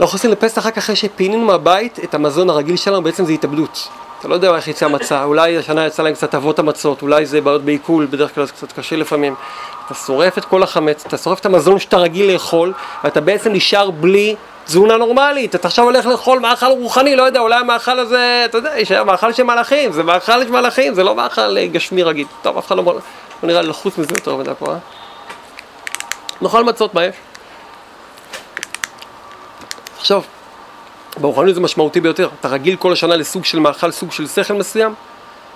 אנחנו עושים לפסח רק אחרי שפינינו מהבית את המזון הרגיל שלנו, בעצם זה התאבדות. אתה לא יודע איך יצא המצה, אולי השנה יצא להם קצת אבות המצות, אולי זה בעיות בעיכול, בדרך כלל זה קצת קשה לפעמים. אתה שורף את כל החמץ, אתה שורף את המזון שאתה רגיל לאכול, ואתה בעצם נשאר בלי תזונה נורמלית. אתה עכשיו הולך לאכול מאכל רוחני, לא יודע, אולי המאכל הזה, אתה יודע, יש מאכל של מלאכים, זה מאכל של מלאכים, זה לא מאכל אה, גשמי רגיל. טוב, אף אחד לא, לא נראה לי לחוץ מזה יותר מדי פה, אה? נאכל מצות, מה יש? עכשיו, ברוחניות זה משמעותי ביותר. אתה רגיל כל השנה לסוג של מאכל, סוג של שכל מסוים,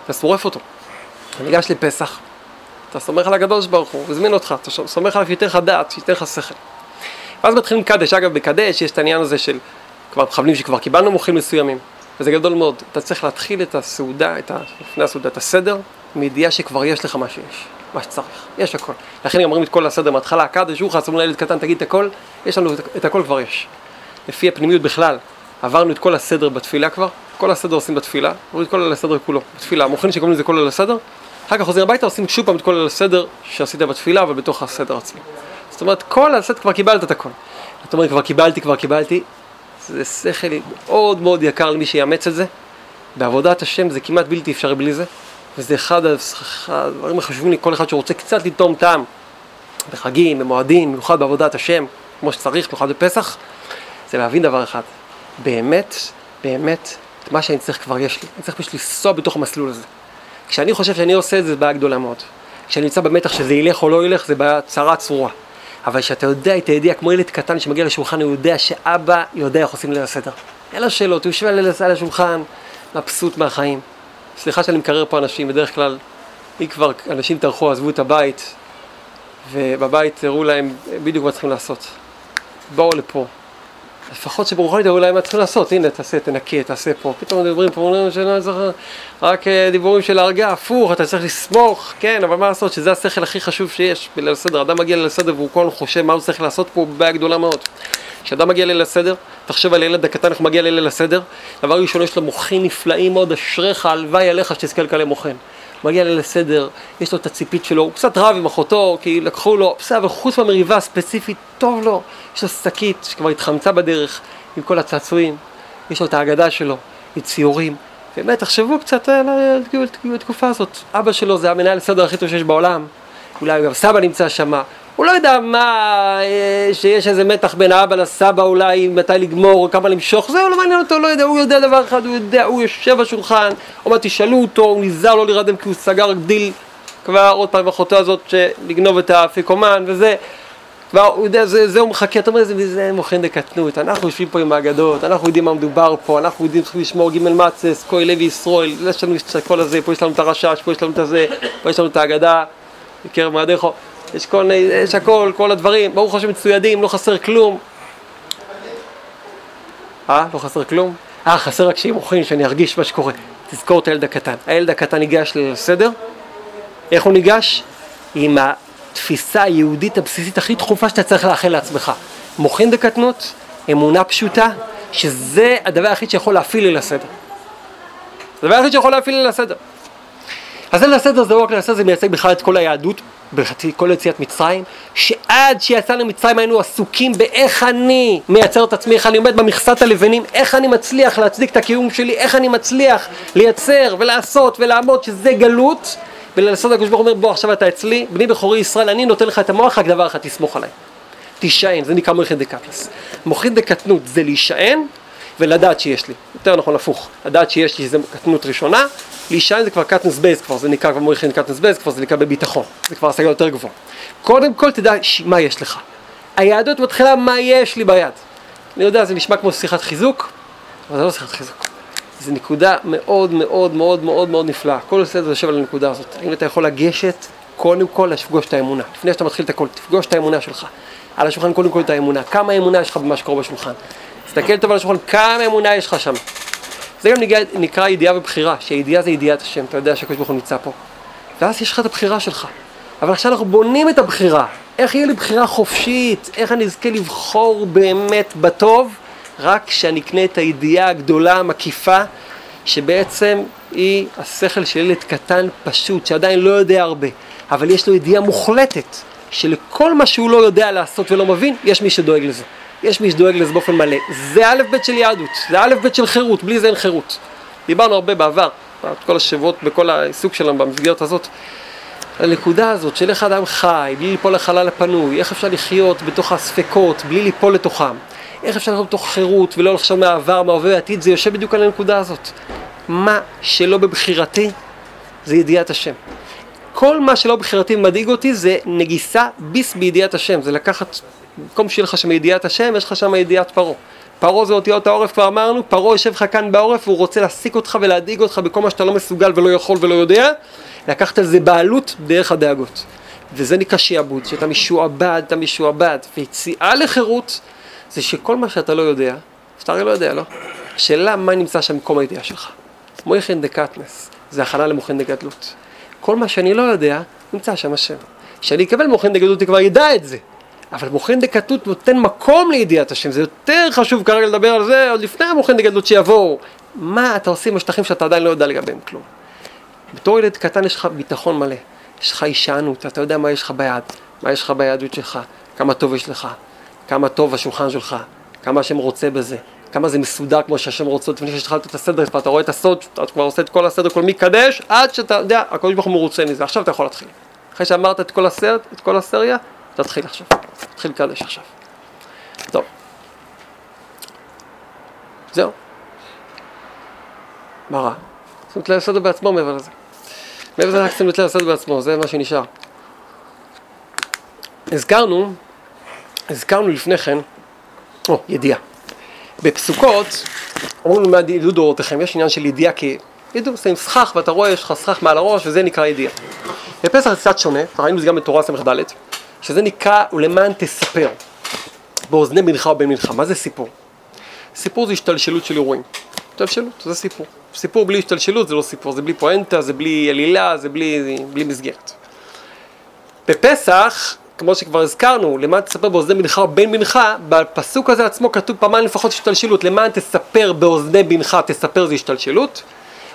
אתה שורף אותו. אתה ניגש לפסח, אתה סומך על הקדוש ברוך הוא, הוא הזמין אותך, אתה סומך עליו שייתן לך דעת, שייתן לך שכל. ואז מתחילים קדש, אגב בקדש יש את העניין הזה של כבר מכוונים שכבר קיבלנו מוחים מסוימים, וזה גדול מאוד. אתה צריך להתחיל את הסעודה, את ה... לפני הסעודה, את הסדר, מידיעה שכבר יש לך מה שיש, מה שצריך, יש הכל. לכן אומרים את כל הסדר מההתחלה, קדש, רוחס, אומרים לילד קטן, תגיד את הכל, יש לנו את הכל כבר יש. לפי הפנימיות בכלל, עברנו את כל הסדר בתפילה כבר, כל הסדר עושים בתפילה, עוברים את כל הסדר כולו, בתפילה, המוכנים שקוראים לזה כל הסדר, אחר כך חוזרים הביתה, עושים שוב פעם את כל הסדר שעשית בתפילה, אבל בתוך הסדר עצמו. זאת אומרת, כל הסדר כבר קיבלת את הכל. אתה אומר, כבר קיבלתי, כבר קיבלתי, זה שכל מאוד מאוד יקר למי שיאמץ את זה. בעבודת השם זה כמעט בלתי אפשרי בלי זה, וזה אחד הדברים החשובים לי, כל אחד שרוצה קצת לטעום טעם בחגים, במועדים, במיוחד בעבודת השם, כמו שצריך, במיוחד בפסח, זה להבין דבר אחד, באמת, באמת, את מה שאני צריך כבר יש לי, אני צריך פשוט לנסוע בתוך המסלול הזה. כשאני חושב שאני עושה את זה, זה בעיה גדולה מאוד. כשאני נמצא במתח שזה ילך או לא ילך, זה בעיה צרה צרורה. אבל כשאתה יודע את הידיעה, כמו ילד קטן שמגיע לשולחן, הוא יודע שאבא יודע איך עושים ליל הסדר. אין לו שאלות, הוא יושב על השולחן, מבסוט מהחיים. סליחה שאני מקרר פה אנשים, בדרך כלל, אם כבר אנשים טרחו, עזבו את הבית, ובבית הראו להם בדיוק מה צריכים לעשות. באו לפה, לפחות שברוחנית להם מה צריכים לעשות, הנה תעשה, תנקה, תעשה פה, פתאום מדברים פה, אומרים שלא צריך, רק אה, דיבורים של הרגה, הפוך, אתה צריך לסמוך, כן, אבל מה לעשות, שזה השכל הכי חשוב שיש בליל הסדר, אדם מגיע ליל הסדר והוא כל חושב מה הוא צריך לעשות פה, בעיה גדולה מאוד. כשאדם מגיע ליל הסדר, תחשב על ילד הקטן איך מגיע לליל הסדר, דבר ראשון יש לו מוחין נפלאים מאוד, אשריך, הלוואי עליך שתזכה לקלל מוחין. מגיע ליל הסדר, יש לו את הציפית שלו, הוא קצת רב עם אחותו, כי לקחו לו, בסדר, אבל חוץ מהמריבה הספציפית, טוב לו, יש לו שקית שכבר התחמצה בדרך עם כל הצעצועים, יש לו את ההגדה שלו, עם ציורים. באמת, תחשבו קצת על התקופה הזאת. אבא שלו זה המנהל הסדר הכי טוב שיש בעולם, אולי גם סבא נמצא שם, הוא לא יודע מה, אה, שיש איזה מתח בין האבא לסבא אולי, מתי לגמור, כמה למשוך, זה לא מעניין אותו, לא יודע, הוא יודע דבר אחד, הוא יודע, הוא יושב בשולחן, עוד מעט תשאלו אותו, הוא נזהר לא להירדם כי הוא סגר דיל כבר עוד פעם אחותו הזאת, לגנוב את האפיקומן וזה, כבר הוא יודע, זה, זה הוא מחכה, אתה אומר, זה, זה מוכן דקטנות, אנחנו יושבים פה עם האגדות, אנחנו יודעים מה מדובר פה, אנחנו יודעים, צריכים לשמור ג' מצס, כהי לוי ישראל, יש לנו את כל הזה, פה יש לנו את הרשש, פה יש לנו את הזה, פה יש לנו את האגדה, בקרב מועדיך. יש, כל, יש הכל, כל הדברים, ברוך השם מצוידים, לא חסר כלום. אה? לא חסר כלום? אה, חסר רק שיהיה מוכן, שאני ארגיש מה שקורה. תזכור את הילד הקטן. הילד הקטן ניגש לסדר, איך הוא ניגש? עם התפיסה היהודית הבסיסית הכי דחופה שאתה צריך לאחל לעצמך. מוחין דקטנות, אמונה פשוטה, שזה הדבר היחיד שיכול להפעיל ליל הסדר. הדבר היחיד שיכול להפעיל ליל הסדר. אז ליל הסדר זה לא רק ליל הסדר, זה מייצג בכלל את כל היהדות, בחצי כל יציאת מצרים, שעד שיצאנו ממצרים היינו עסוקים באיך אני מייצר את עצמי, איך אני עומד במכסת הלבנים, איך אני מצליח להצדיק את הקיום שלי, איך אני מצליח לייצר ולעשות ולעמוד שזה גלות, ולסוד הקדוש ברוך הוא אומר בוא עכשיו אתה אצלי, בני בכורי ישראל, אני נותן לך את המוח, רק דבר אחד תסמוך עליי. תישען, זה נקרא מוחין דקטנוס. מוחין דקטנות זה להישען ולדעת שיש לי. יותר נכון הפוך, לדעת שיש לי זה קטנות ראשונה, להישען זה כבר קטנוס בייס כבר, זה נקרא כבר מוחין קטנוס בייס, כבר זה נקרא בביטחון, זה כבר השגה יותר גבוהה. קודם כל תדע. מה יש לך. היהדות מתחילה מה יש לי ביד. אני יודע, זה נשמע כמו שיחת חיזוק, אבל זה לא שיחת חיזוק. זו נקודה מאוד מאוד מאוד מאוד מאוד נפלאה. כל הסדר יושב על הנקודה הזאת. האם אתה יכול לגשת קודם כל לפגוש את האמונה. לפני שאתה מתחיל את הכל, תפגוש את האמונה שלך. על השולחן קודם כל את האמונה. כמה אמונה יש לך במה שקורה בשולחן. תסתכל טוב על השולחן, כמה אמונה יש לך שם. זה גם נקרא, נקרא ידיעה ובחירה, שידיעה זה ידיעת השם, אתה יודע שהקדוש ברוך הוא נמצא פה. ואז יש לך את הבחירה שלך. אבל עכשיו אנחנו בונים את הבחירה. איך יהיה לי בחירה חופשית? איך אני אזכה לבחור באמת בטוב? רק כשאני אקנה את הידיעה הגדולה, המקיפה, שבעצם היא השכל של ילד קטן פשוט, שעדיין לא יודע הרבה, אבל יש לו ידיעה מוחלטת, שלכל מה שהוא לא יודע לעשות ולא מבין, יש מי שדואג לזה. יש מי שדואג לזה באופן מלא. זה א' ב' של יהדות, זה א' ב' של חירות, בלי זה אין חירות. דיברנו הרבה בעבר, כל השבועות בכל העיסוק שלנו במסגרת הזאת. הנקודה הזאת של איך אדם חי, בלי ליפול לחלל הפנוי, איך אפשר לחיות בתוך הספקות, בלי ליפול לתוכם. איך אפשר לחיות בתוך חירות ולא לחשוב מהעבר, מההווה והעתיד, זה יושב בדיוק על הנקודה הזאת. מה שלא בבחירתי זה ידיעת השם. כל מה שלא בבחירתי מדאיג אותי זה נגיסה ביס בידיעת השם, זה לקחת, במקום שיהיה לך שם ידיעת השם, יש לך שם ידיעת פרעה. פרעה זה אותיות העורף, כבר אמרנו, פרעה יושב לך כאן בעורף והוא רוצה להעסיק אותך ולהדאיג אותך בכל מה שאתה לא מסוגל ולא יכול ולא יודע, לקחת על זה בעלות דרך הדאגות. וזה נקרא שיעבוד, שאתה משועבד, אתה משועבד, ויציאה לחירות זה שכל מה שאתה לא יודע, שאתה הרי לא יודע, לא? השאלה מה נמצא שם במקום הידיעה שלך. מויכן דקטנס, זה הכנה למוחין דגדלות. כל מה שאני לא יודע, נמצא שם השם. כשאני אקבל מוחין דגדלות, אני כבר ידע את זה. אבל מוחין דקטות נותן מקום לידיעת השם, זה יותר חשוב כרגע לדבר על זה עוד לפני המוחין דגדלות שיבואו. מה אתה עושה עם השטחים שאתה עדיין לא יודע לגביהם כלום. בתור ילד קטן יש לך ביטחון מלא, יש לך הישענות, אתה יודע מה יש לך ביד, מה יש לך ביהדות שלך, כמה טוב יש לך, כמה טוב השולחן שלך, כמה השם רוצה בזה, כמה זה מסודר כמו שהשם רוצה, לפני שהתחלת את הסדר, ואתה רואה את הסוד, אתה כבר עושה את כל הסדר, כל מי קדש, עד שאתה יודע, הקדוש ברוך הוא מרוצה מזה, עכשיו אתה יכול להתחיל. אחרי שאמרת את כל הסרט, את כל הסריה, תתחיל עכשיו, תתחיל לקדש עכשיו. טוב. זהו. מה רע? את ליל הסדר בעצמו מעבר לזה. מעבר לזה רק את ליל הסדר בעצמו, זה מה שנשאר. הזכרנו, הזכרנו לפני כן, או, ידיעה. בפסוקות, אומרים לנו מה ידעו דורותיכם, יש עניין של ידיעה כי ידעו, שמים סכך ואתה רואה, יש לך סכך מעל הראש וזה נקרא ידיעה. בפסח זה קצת שונה, ראינו את זה גם בתורה ס"ד, שזה נקרא ולמען תספר, באוזני מנחה ובן מנחה. מה זה סיפור? סיפור זה השתלשלות של אירועים. השתלשלות, זה סיפור. סיפור בלי השתלשלות זה לא סיפור, זה בלי פואנטה, זה בלי עלילה, זה בלי, בלי מסגרת. בפסח, כמו שכבר הזכרנו, למען תספר באוזני בנך ובן בנך, בפסוק הזה עצמו כתוב פעמיים לפחות השתלשלות, למען תספר באוזני בנך, תספר זה השתלשלות,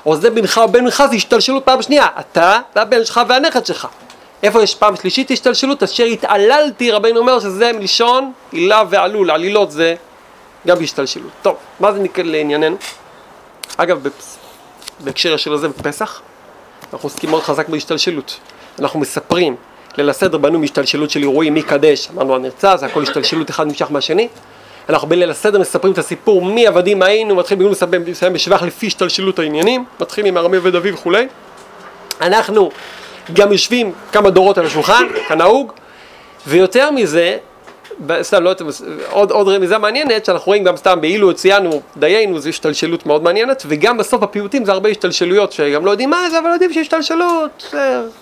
אוזני בנך ובן בנך זה השתלשלות פעם שנייה, אתה והבן שלך והנכד שלך. איפה יש פעם שלישית השתלשלות? אשר התעללתי, רבינו אומר שזה מלשון עילה ועלול, עלילות זה גם השתלשלות. טוב, מה זה נקרא לענייננו? אגב, בהקשר של זה בפסח, אנחנו עוסקים מאוד חזק בהשתלשלות. אנחנו מספרים, ליל הסדר בנו מהשתלשלות של אירועים מקדש, אמרנו הנרצה, זה הכל השתלשלות אחד נמשך מהשני. אנחנו בליל הסדר מספרים את הסיפור מי עבדים היינו, מתחיל בגלל לסיים בשבח לפי השתלשלות העניינים, מתחיל עם ארמי ודוד וכולי. אנחנו גם יושבים כמה דורות על השולחן, כנהוג, ויותר מזה, סתם, לא עוד, עוד רמיזה מעניינת, שאנחנו רואים גם סתם באילו ציינו דיינו, זו השתלשלות מאוד מעניינת, וגם בסוף הפיוטים זה הרבה השתלשלויות, שגם לא יודעים מה זה, אבל יודעים שיש השתלשלות,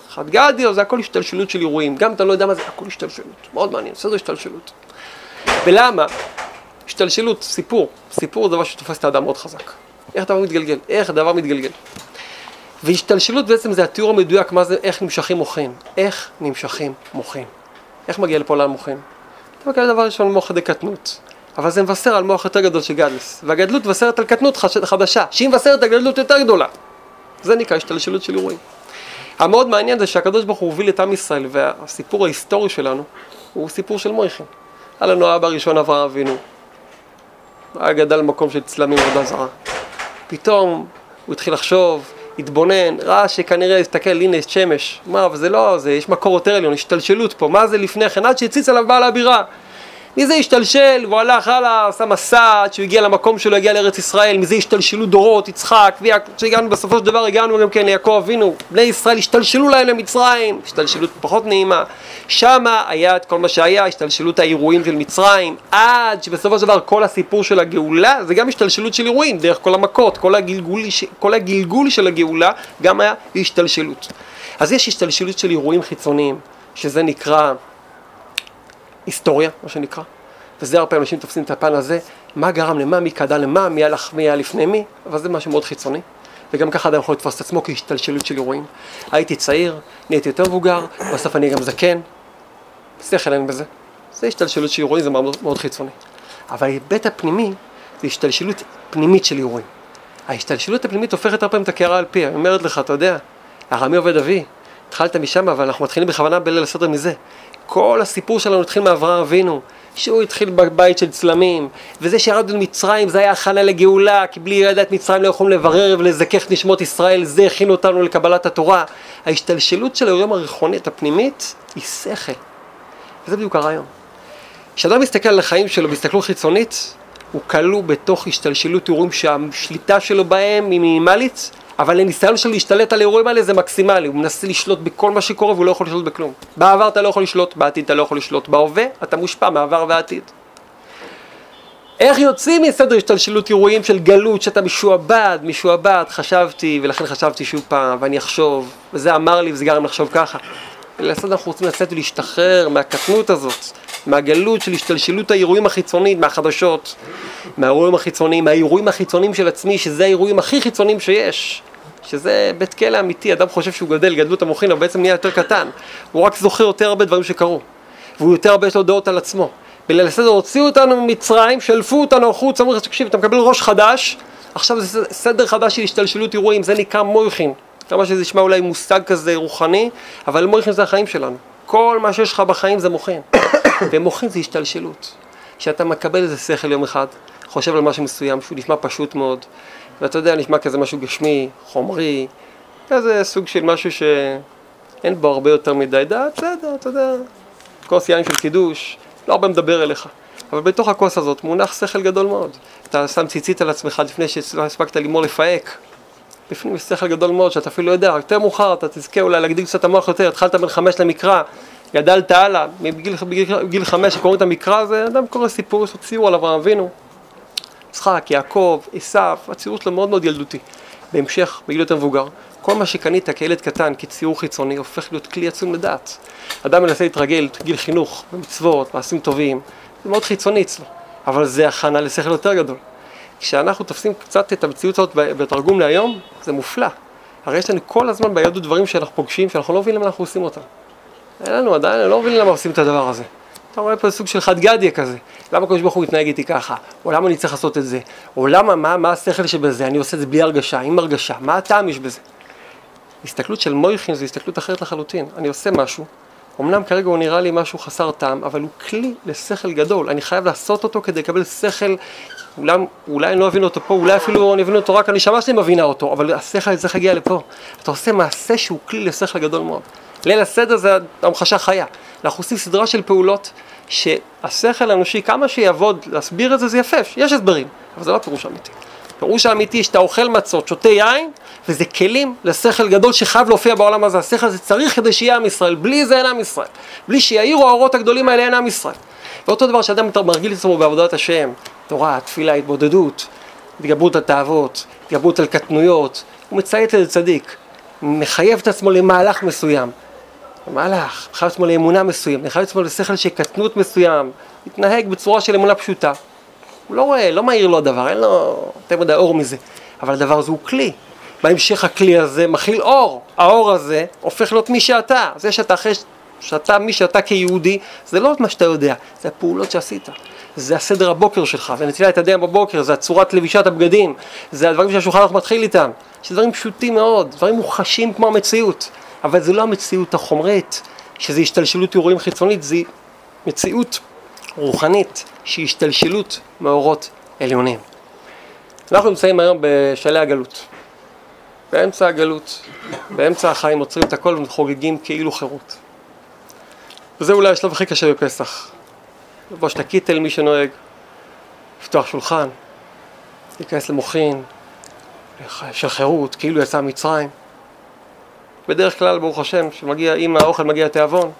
חד גדיו, זה הכל השתלשלות של אירועים, גם אתה לא יודע מה זה, הכל השתלשלות, מאוד מעניין, סדר השתלשלות. ולמה? השתלשלות, סיפור, סיפור זה דבר שתופס את האדם מאוד חזק. איך דבר מתגלגל, איך הדבר מתגלגל. והשתלשלות בעצם זה התיאור המדויק מה זה, איך נמשכים מוחין, איך נמשכים מוחין. איך מגיע לפה לעולם מוחין? אתה מקבל דבר ראשון מוח דקטנות, אבל זה מבשר על מוח יותר גדול של גדלס, והגדלות מבשרת על קטנות חדשה, שהיא מבשרת על גדלות יותר גדולה. זה נקרא השתלשלות של אירועים. המאוד מעניין זה שהקדוש ברוך הוא הוביל את עם ישראל, והסיפור ההיסטורי שלנו הוא סיפור של מויכין. היה לנו אבא ראשון אברהם אבינו, היה גדל במקום של צלמים עבודה זרה. פתאום הוא התחיל לחשוב, התבונן, ראה שכנראה הסתכל, הנה יש שמש. מה, אבל זה לא זה, יש מקור יותר עליון, השתלשלות פה, מה זה לפני כן? עד שהציץ עליו בעל הבירה. מזה השתלשל, והוא הלך הלאה, עשה מסע, עד שהוא הגיע למקום שלו, הגיע לארץ ישראל, מזה השתלשלו דורות, יצחק, שהגענו, בסופו של דבר הגענו גם כן ליעקב אבינו, בני ישראל השתלשלו להם למצרים, השתלשלות פחות נעימה, שמה היה את כל מה שהיה, השתלשלות האירועים של מצרים, עד שבסופו של דבר כל הסיפור של הגאולה, זה גם השתלשלות של אירועים, דרך כל המכות, כל הגלגול, כל הגלגול של הגאולה, גם היה השתלשלות. אז יש השתלשלות של אירועים חיצוניים, שזה נקרא היסטוריה, מה שנקרא, וזה הרבה אנשים תופסים את הפן הזה, מה גרם למה, מי קדם למה, מי הלך, מי היה לפני מי, אבל זה משהו מאוד חיצוני. וגם ככה אדם יכול לתפוס את עצמו כהשתלשלות של אירועים. הייתי צעיר, נהייתי יותר מבוגר, בסוף אני גם זקן, שכל אין בזה. זה השתלשלות של אירועים, זה מאוד, מאוד חיצוני. אבל ההיבט הפנימי זה השתלשלות פנימית של אירועים. ההשתלשלות הפנימית הופכת הרבה פעמים את הקערה על פיה, היא אומרת לך, אתה יודע, ארמי עובד אבי, התחלת משם, אבל אנחנו מתחילים בכוונה בליל הסדר מזה. כל הסיפור שלנו התחיל מאברהם אבינו, שהוא התחיל בבית של צלמים, וזה שירדנו למצרים זה היה הכנה לגאולה, כי בלי ירדת מצרים לא יכולים לברר ולזכך נשמות ישראל, זה הכין אותנו לקבלת התורה. ההשתלשלות של היום הריחונית הפנימית היא שכל. וזה בדיוק הרעיון. כשאדם מסתכל על החיים שלו בהסתכלות חיצונית, הוא כלוא בתוך השתלשלות אירועים שהשליטה שלו בהם היא מינימלית, אבל הניסיון שלו להשתלט על האירועים האלה זה מקסימלי, הוא מנסה לשלוט בכל מה שקורה והוא לא יכול לשלוט בכלום. בעבר אתה לא יכול לשלוט, בעתיד אתה לא יכול לשלוט, בהווה אתה מושפע מעבר ועתיד. איך יוצאים מסדר השתלשלות אירועים של גלות, שאתה משועבד, משועבד, חשבתי, ולכן חשבתי שוב פעם, ואני אחשוב, וזה אמר לי וזה גרם לחשוב ככה. ולעשות אנחנו רוצים לצאת ולהשתחרר מהקטנות הזאת, מהגלות של השתלשלות האירועים החיצונית, מהחדשות, מהאירועים החיצוניים, מהאירועים החיצוניים של עצמי, שזה האירועים הכי חיצוניים שיש. שזה בית כלא אמיתי, אדם חושב שהוא גדל, גדלות המוחין, אבל בעצם נהיה יותר קטן. הוא רק זוכר יותר הרבה דברים שקרו. והוא יותר הרבה יש לו דעות על עצמו. בליל הסדר הוציאו אותנו ממצרים, שלפו אותנו החוצה, אמרו לך, תקשיב, אתה מקבל ראש חדש, עכשיו זה סדר חדש של השתלשלות אירועים, זה נקרא מויכין. כמה שזה נשמע אולי מושג כזה רוחני, אבל מויכין זה החיים שלנו. כל מה שיש לך בחיים זה מוחין. ומוחין זה השתלשלות. כשאתה מקבל איזה שכל יום אחד, חושב על משהו מסוים שהוא נשמע פשוט מאוד, ואתה יודע, נשמע כזה משהו גשמי, חומרי, כזה סוג של משהו שאין בו הרבה יותר מדי דעת, בסדר, אתה יודע, כוס יין של קידוש, לא הרבה מדבר אליך. אבל בתוך הכוס הזאת מונח שכל גדול מאוד. אתה שם ציצית על עצמך לפני שהספקת לגמור לפהק. בפנים יש שכל גדול מאוד שאתה אפילו לא יודע, יותר מאוחר אתה תזכה אולי להגדיל קצת המוח יותר, התחלת בין חמש למקרא, גדלת הלאה, בגיל, בגיל, בגיל חמש שקוראים את המקרא הזה, אדם קורא סיפור, יש לו ציור על אברהם אבינו, יצחק, יעקב, עשיו, הציור שלו מאוד מאוד ילדותי. בהמשך, בגיל יותר מבוגר, כל מה שקנית כילד קטן, כציור חיצוני, הופך להיות כלי עצום לדעת. אדם מנסה להתרגל, גיל חינוך, במצוות, מעשים טובים, זה מאוד חיצוני אצלו, אבל זה הכנה לשכל יותר גדול. כשאנחנו תופסים קצת את המציאות הזאת בתרגום להיום, זה מופלא. הרי יש לנו כל הזמן ביהדות דברים שאנחנו פוגשים, שאנחנו לא מבינים למה אנחנו עושים אותם. אין לנו עדיין, אני לא מבין למה עושים את הדבר הזה. אתה רואה פה סוג של חד גדיה כזה. למה הקדוש ברוך הוא התנהג איתי ככה? או למה אני צריך לעשות את זה? או למה, מה, מה השכל שבזה? אני עושה את זה בלי הרגשה, עם הרגשה. מה הטעם יש בזה? הסתכלות של מויכין זו הסתכלות אחרת לחלוטין. אני עושה משהו, אמנם כרגע הוא נראה לי משהו חסר טעם, אבל הוא כלי לשכל גדול. אני חייב לעשות אותו כדי לקבל שכל, אולי, אולי אני לא אבין אותו פה, אולי אפילו אני אבין אותו רק הנשמה שלי מבינה אותו, אבל השכל צריך להגיע לפה. אתה עושה מעשה שהוא כלי לשכל גדול מאוד. ליל הסדר זה המחשה חיה. אנחנו עושים סדרה של פעולות שהשכל האנושי, כמה שיעבוד להסביר את זה, זה יפה, יש הסברים, אבל זה לא פירוש אמיתי. פירוש האמיתי שאתה אוכל מצות, שותה יין, וזה כלים לשכל גדול שחייב להופיע בעולם הזה. השכל הזה צריך כדי שיהיה עם ישראל, בלי זה אין עם ישראל. בלי שיאירו האורות הגדולים האלה אין עם ישראל. ואותו דבר שאדם מרגיל את עצמו בעבודת השם, תורה, תפילה, התבודדות, התגברות על תאוות, התגברות על קטנויות, הוא מציית לזה צדיק, מחייב את עצמו למהלך מסוים. מהלך, מחייב את עצמו לאמונה מסוים, מחייב את עצמו לשכל של קטנות מסוים, מתנהג בצורה של אמונה פשוטה. הוא לא רואה, לא מאיר לו הדבר, אין לו יותר מדי אור מזה, אבל הדבר הזה הוא כלי. בהמשך הכלי הזה מכיל אור, האור הזה הופך להיות מי שאתה, זה שאתה אחרי שאתה, מי שאתה כיהודי, זה לא מה שאתה יודע, זה הפעולות שעשית. זה הסדר הבוקר שלך, זה נטילת ידיים בבוקר, זה הצורת לבישת הבגדים, זה הדברים שהשולחן ערוך מתחיל איתם, שזה דברים פשוטים מאוד, דברים מוחשים כמו המציאות, אבל זה לא המציאות החומרית, שזה השתלשלות אירועים חיצונית, זה מציאות רוחנית, שהיא השתלשלות מאורות עליונים. אנחנו נמצאים היום בשלהי הגלות. באמצע הגלות, באמצע החיים עוצרים את הכל וחוגגים כאילו חירות. וזה אולי השלב הכי קשה בפסח. לבוש את הקיטל מי שנוהג, לפתוח שולחן, להיכנס למוחין, של חירות, כאילו יצא ממצרים. בדרך כלל, ברוך השם, כשמגיע, אם האוכל מגיע תיאבון,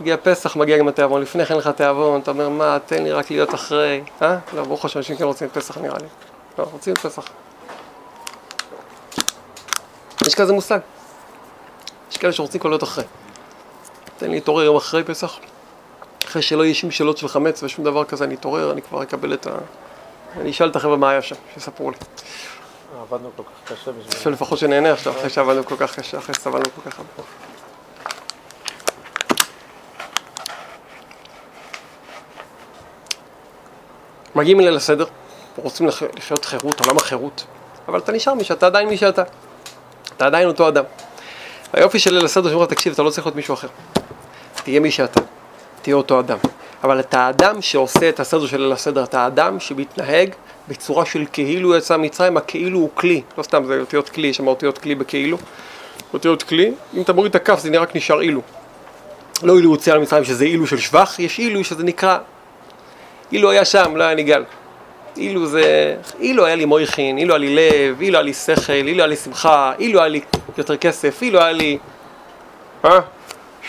מגיע פסח, מגיע גם התיאבון. לפני כן לך תיאבון, אתה אומר, מה, תן לי רק להיות אחרי. אה? לא, ברוך השם, אנשים כן רוצים את פסח נראה לי. לא, רוצים את פסח. יש כזה מושג. יש כאלה שרוצים כל להיות אחרי. תן לי להתעורר יום אחרי פסח. אחרי שלא יהיה שום שאלות של חמץ ושום דבר כזה, אני אתעורר, אני כבר אקבל את ה... אני אשאל את החבר'ה מה היה שם, שיספרו לי. עבדנו כל כך קשה בשביל... אפשר לפחות שנהנה עכשיו, אחרי שעבדנו כל כך קשה, אחרי שסבלנו כל כך הרבה. מגיעים אליי לסדר, רוצים לח- לחיות חירות, עולם החירות, אבל אתה נשאר מי שאתה עדיין מי שאתה. אתה עדיין אותו אדם. היופי של ליל הסדר שאומר תקשיב, אתה לא צריך להיות מישהו אחר. תהיה מי שאתה, תהיה אותו אדם. אבל אתה האדם שעושה את הסדר של ליל הסדר, אתה האדם שמתנהג בצורה של כאילו יצא מצרים, הכאילו הוא כלי, לא סתם זה אותיות כלי, יש שם אותיות כלי בכאילו. אותיות כלי, אם אתה מוריד את הכף זה נראה רק נשאר אילו. לא אילו הוציא על מצרים שזה אילו של שבח, יש אילו שזה נקרא, אילו היה שם, לא היה ניגל. אילו זה, אילו היה לי מויכין, אילו היה לי לב, אילו היה לי שכל, אילו היה לי שמחה, אילו היה לי יותר כסף, אילו היה לי, אה?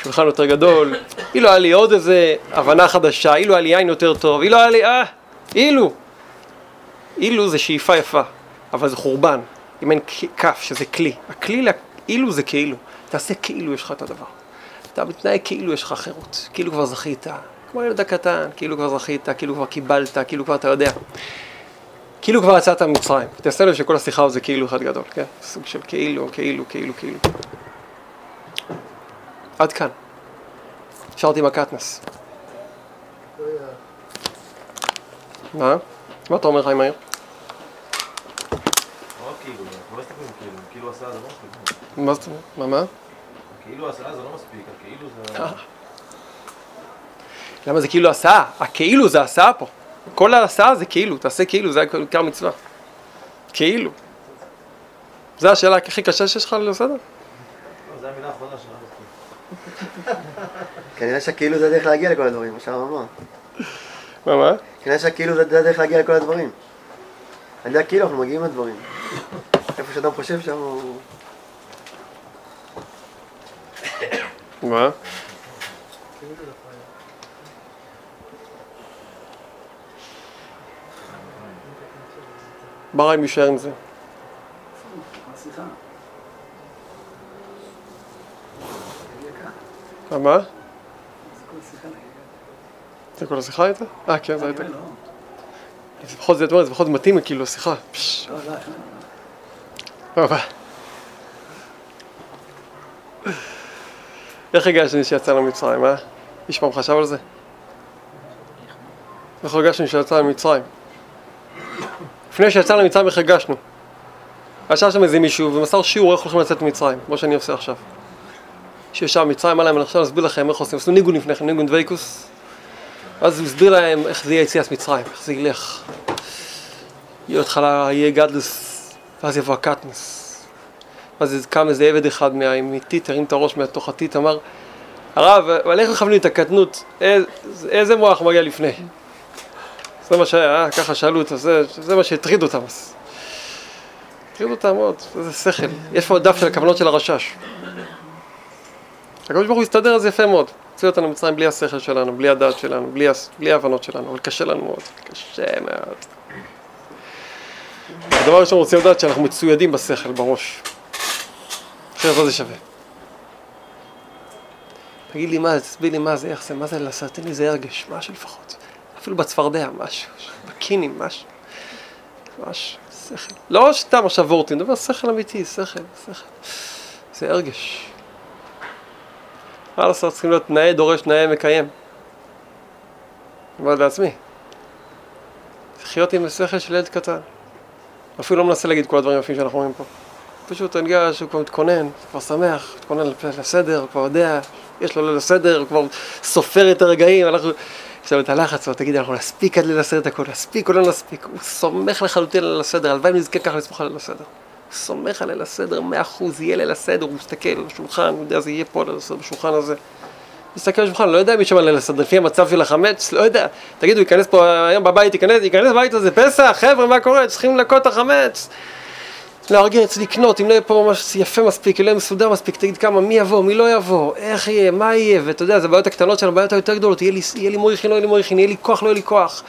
שולחן יותר גדול, אילו היה לי עוד איזה הבנה חדשה, אילו היה לי יין יותר טוב, אילו היה לי, אה, אילו. אילו זה שאיפה יפה, אבל זה חורבן, אם אין כף, שזה כלי. הכלי, אילו זה כאילו, תעשה כאילו יש לך את הדבר. אתה מתנהג כאילו יש לך חירות, כאילו כבר זכית, כמו ילד הקטן, כאילו כבר זכית, כאילו כבר קיבלת, כאילו כבר אתה יודע. כאילו כבר יצאת ממצרים. תעשה לב שכל השיחה זה כאילו אחד גדול, כן? סוג של כאילו, כאילו, כאילו, כאילו. עד כאן. שרתי עם הקטנס. מה? מה אתה אומר, חיים מאיר? לא כאילו, לא כאילו, כאילו עשה לא. מה זאת אומרת? מה, מה? כאילו עשה זה לא מספיק, כאילו זה... למה זה כאילו הסעה? הכאילו זה הסעה פה. כל ההסעה זה כאילו, תעשה כאילו, זה עיקר מצווה. כאילו. זו השאלה הכי קשה שיש לך לסדר? לא, זה המילה האחרונה שלנו. כנראה שהכאילו זה הדרך להגיע לכל הדברים, מה שהרב אמר. מה, מה? כנראה שהכאילו זה הדרך להגיע לכל הדברים. על ידי הכאילו אנחנו מגיעים לדברים. איפה שאדם חושב שם הוא... מה? ברא אם יישאר עם זה. מה, מה? זה כל השיחה הייתה? אה, כן, זה הייתה. זה פחות זה, אומר, זה פחות מתאים, כאילו, שיחה. לא, מה? איך הרגשנו שיצאנו ממצרים, אה? איש פעם חשב על זה? איך הרגשנו שיצאנו ממצרים? לפני שיצאנו ממצרים איך הרגשנו? ישב שם איזה מישהו ומסר שיעור איך הולכים לצאת ממצרים, כמו שאני עושה עכשיו. שישב במצרים, אמר להם, אני עכשיו אסביר לכם איך עושים, עשו ניגון לפני כן, ניגון דבייקוס. אז הוא הסביר להם איך זה יהיה יציאת מצרים, איך זה ילך. יהיה התחלה, יהיה גדלס, ואז יבוא הקטנס. אז קם איזה עבד אחד מה- מטיט, הרים את הראש מתוך הטיט, אמר, הרב, אבל איך מכוונים את הקטנות? איזה, איזה מוח מגיע לפני? זה מה שהיה, אה? ככה שאלו אותו, זה, זה מה שהטריד אותם. אז. הטריד אותם מאוד, איזה שכל. יש פה דף של הכוונות של הרשש. הקדוש ברוך על זה יפה מאוד. הוציא אותנו ממצרים בלי השכל שלנו, בלי הדעת שלנו, בלי, בלי ההבנות שלנו, אבל קשה לנו מאוד, קשה מאוד. הדבר הראשון רוצים לדעת שאנחנו מצוידים בשכל, בראש. אחרת מה זה שווה? תגיד לי מה, תסביר לי מה זה, איך זה, מה זה לעשות, תן לי איזה הרגש, משהו לפחות. אפילו בצפרדע, משהו, בקינים, משהו. משהו, שכל. לא סתם עכשיו וורטים, דבר שכל אמיתי, שכל, שכל. זה הרגש. מה לעשות, צריכים להיות נאה דורש, נאה מקיים. אומר לעצמי. לחיות עם השכל של ילד קטן. אפילו לא מנסה להגיד כל הדברים היפים שאנחנו אומרים פה. פשוט אני יודע שהוא כבר מתכונן, כבר שמח, מתכונן לסדר, הוא כבר יודע, יש לו ליל הסדר, הוא כבר סופר את הרגעים, אנחנו... לנו את הלחץ, אבל תגיד, אנחנו נספיק עד ליל הסדר את הכול, נספיק או לא נספיק, הוא סומך לחלוטין על ליל הסדר, הלוואי נזכה ככה לסמוך על ליל הסדר. סומך על ליל הסדר, מאה אחוז, יהיה ליל הסדר, הוא מסתכל על השולחן, הוא יודע, זה יהיה פה ליל הסדר בשולחן הזה. מסתכל על השולחן, לא יודע מי שם ליל הסדר, לפי המצב של החמץ, לא יודע. תגידו, ייכנס פה היום בבית, ייכנס, ייכנס בבית הזה, פסח, חבר'ה, מה קורה? צריכים לנקות את החמץ. לארגץ, לקנות, אם לא יהיה פה ממש יפה מספיק, אם לא יהיה מסודר מספיק, תגיד כמה, מי יבוא, מי לא יבוא, איך יהיה, מה יהיה, ואתה יודע, זה הבעיות הקטנות שלנו, הבעיות היותר גדולות, יהיה לי, יהיה לי מויכין, לא יהיה לי מויכין, יהיה לי כוח, לא יהיה לי כוח,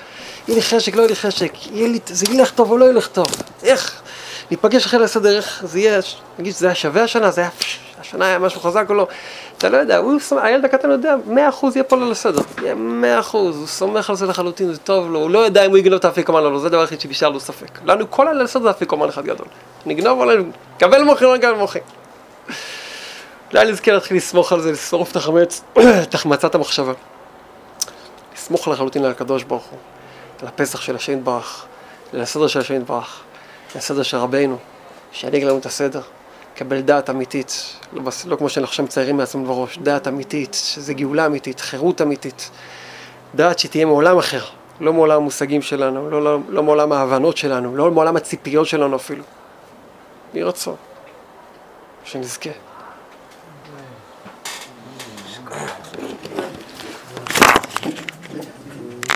יהיה לי חשק, לא יהיה לי חשק, יהיה לי, זה ילך טוב או לא ילך טוב, איך, ניפגש אחרי לסדר, איך זה יהיה, נגיד שזה היה שווה השנה, זה היה, השנה היה משהו חזק או לא, אתה לא יודע, הוא, הילד הקטן יודע, מאה אחוז יהיה פה ליל הסדר, יהיה מאה אחוז, הוא סומך על זה לחלוטין, זה טוב לו, הוא לא יודע אם הוא יגנוב את האפיקומן או לא, זה הדבר היחיד שבשאר לו ספק. לנו כל הליל הסדר זה אפיקומן אחד גדול. נגנוב או לא, נקבל מוחין או נקבל מוחין. אולי נזכה להתחיל לסמוך על זה, לשרוף את החמץ, את החמצת המחשבה. לסמוך לחלוטין על הקדוש ברוך הוא, על הפסח של השם יתברך, על הסדר של השם יתברך, הסדר של רבנו, שינהיג לנו את הסדר, לקבל דעת אמיתית, לא, לא כמו שאנחנו עכשיו מציירים מעצמנו בראש, דעת אמיתית, שזה גאולה אמיתית, חירות אמיתית, דעת שתהיה מעולם אחר, לא מעולם המושגים שלנו, לא, לא, לא מעולם ההבנות שלנו, לא מעולם הציפיות שלנו אפילו. יהי רצון, שנזכה.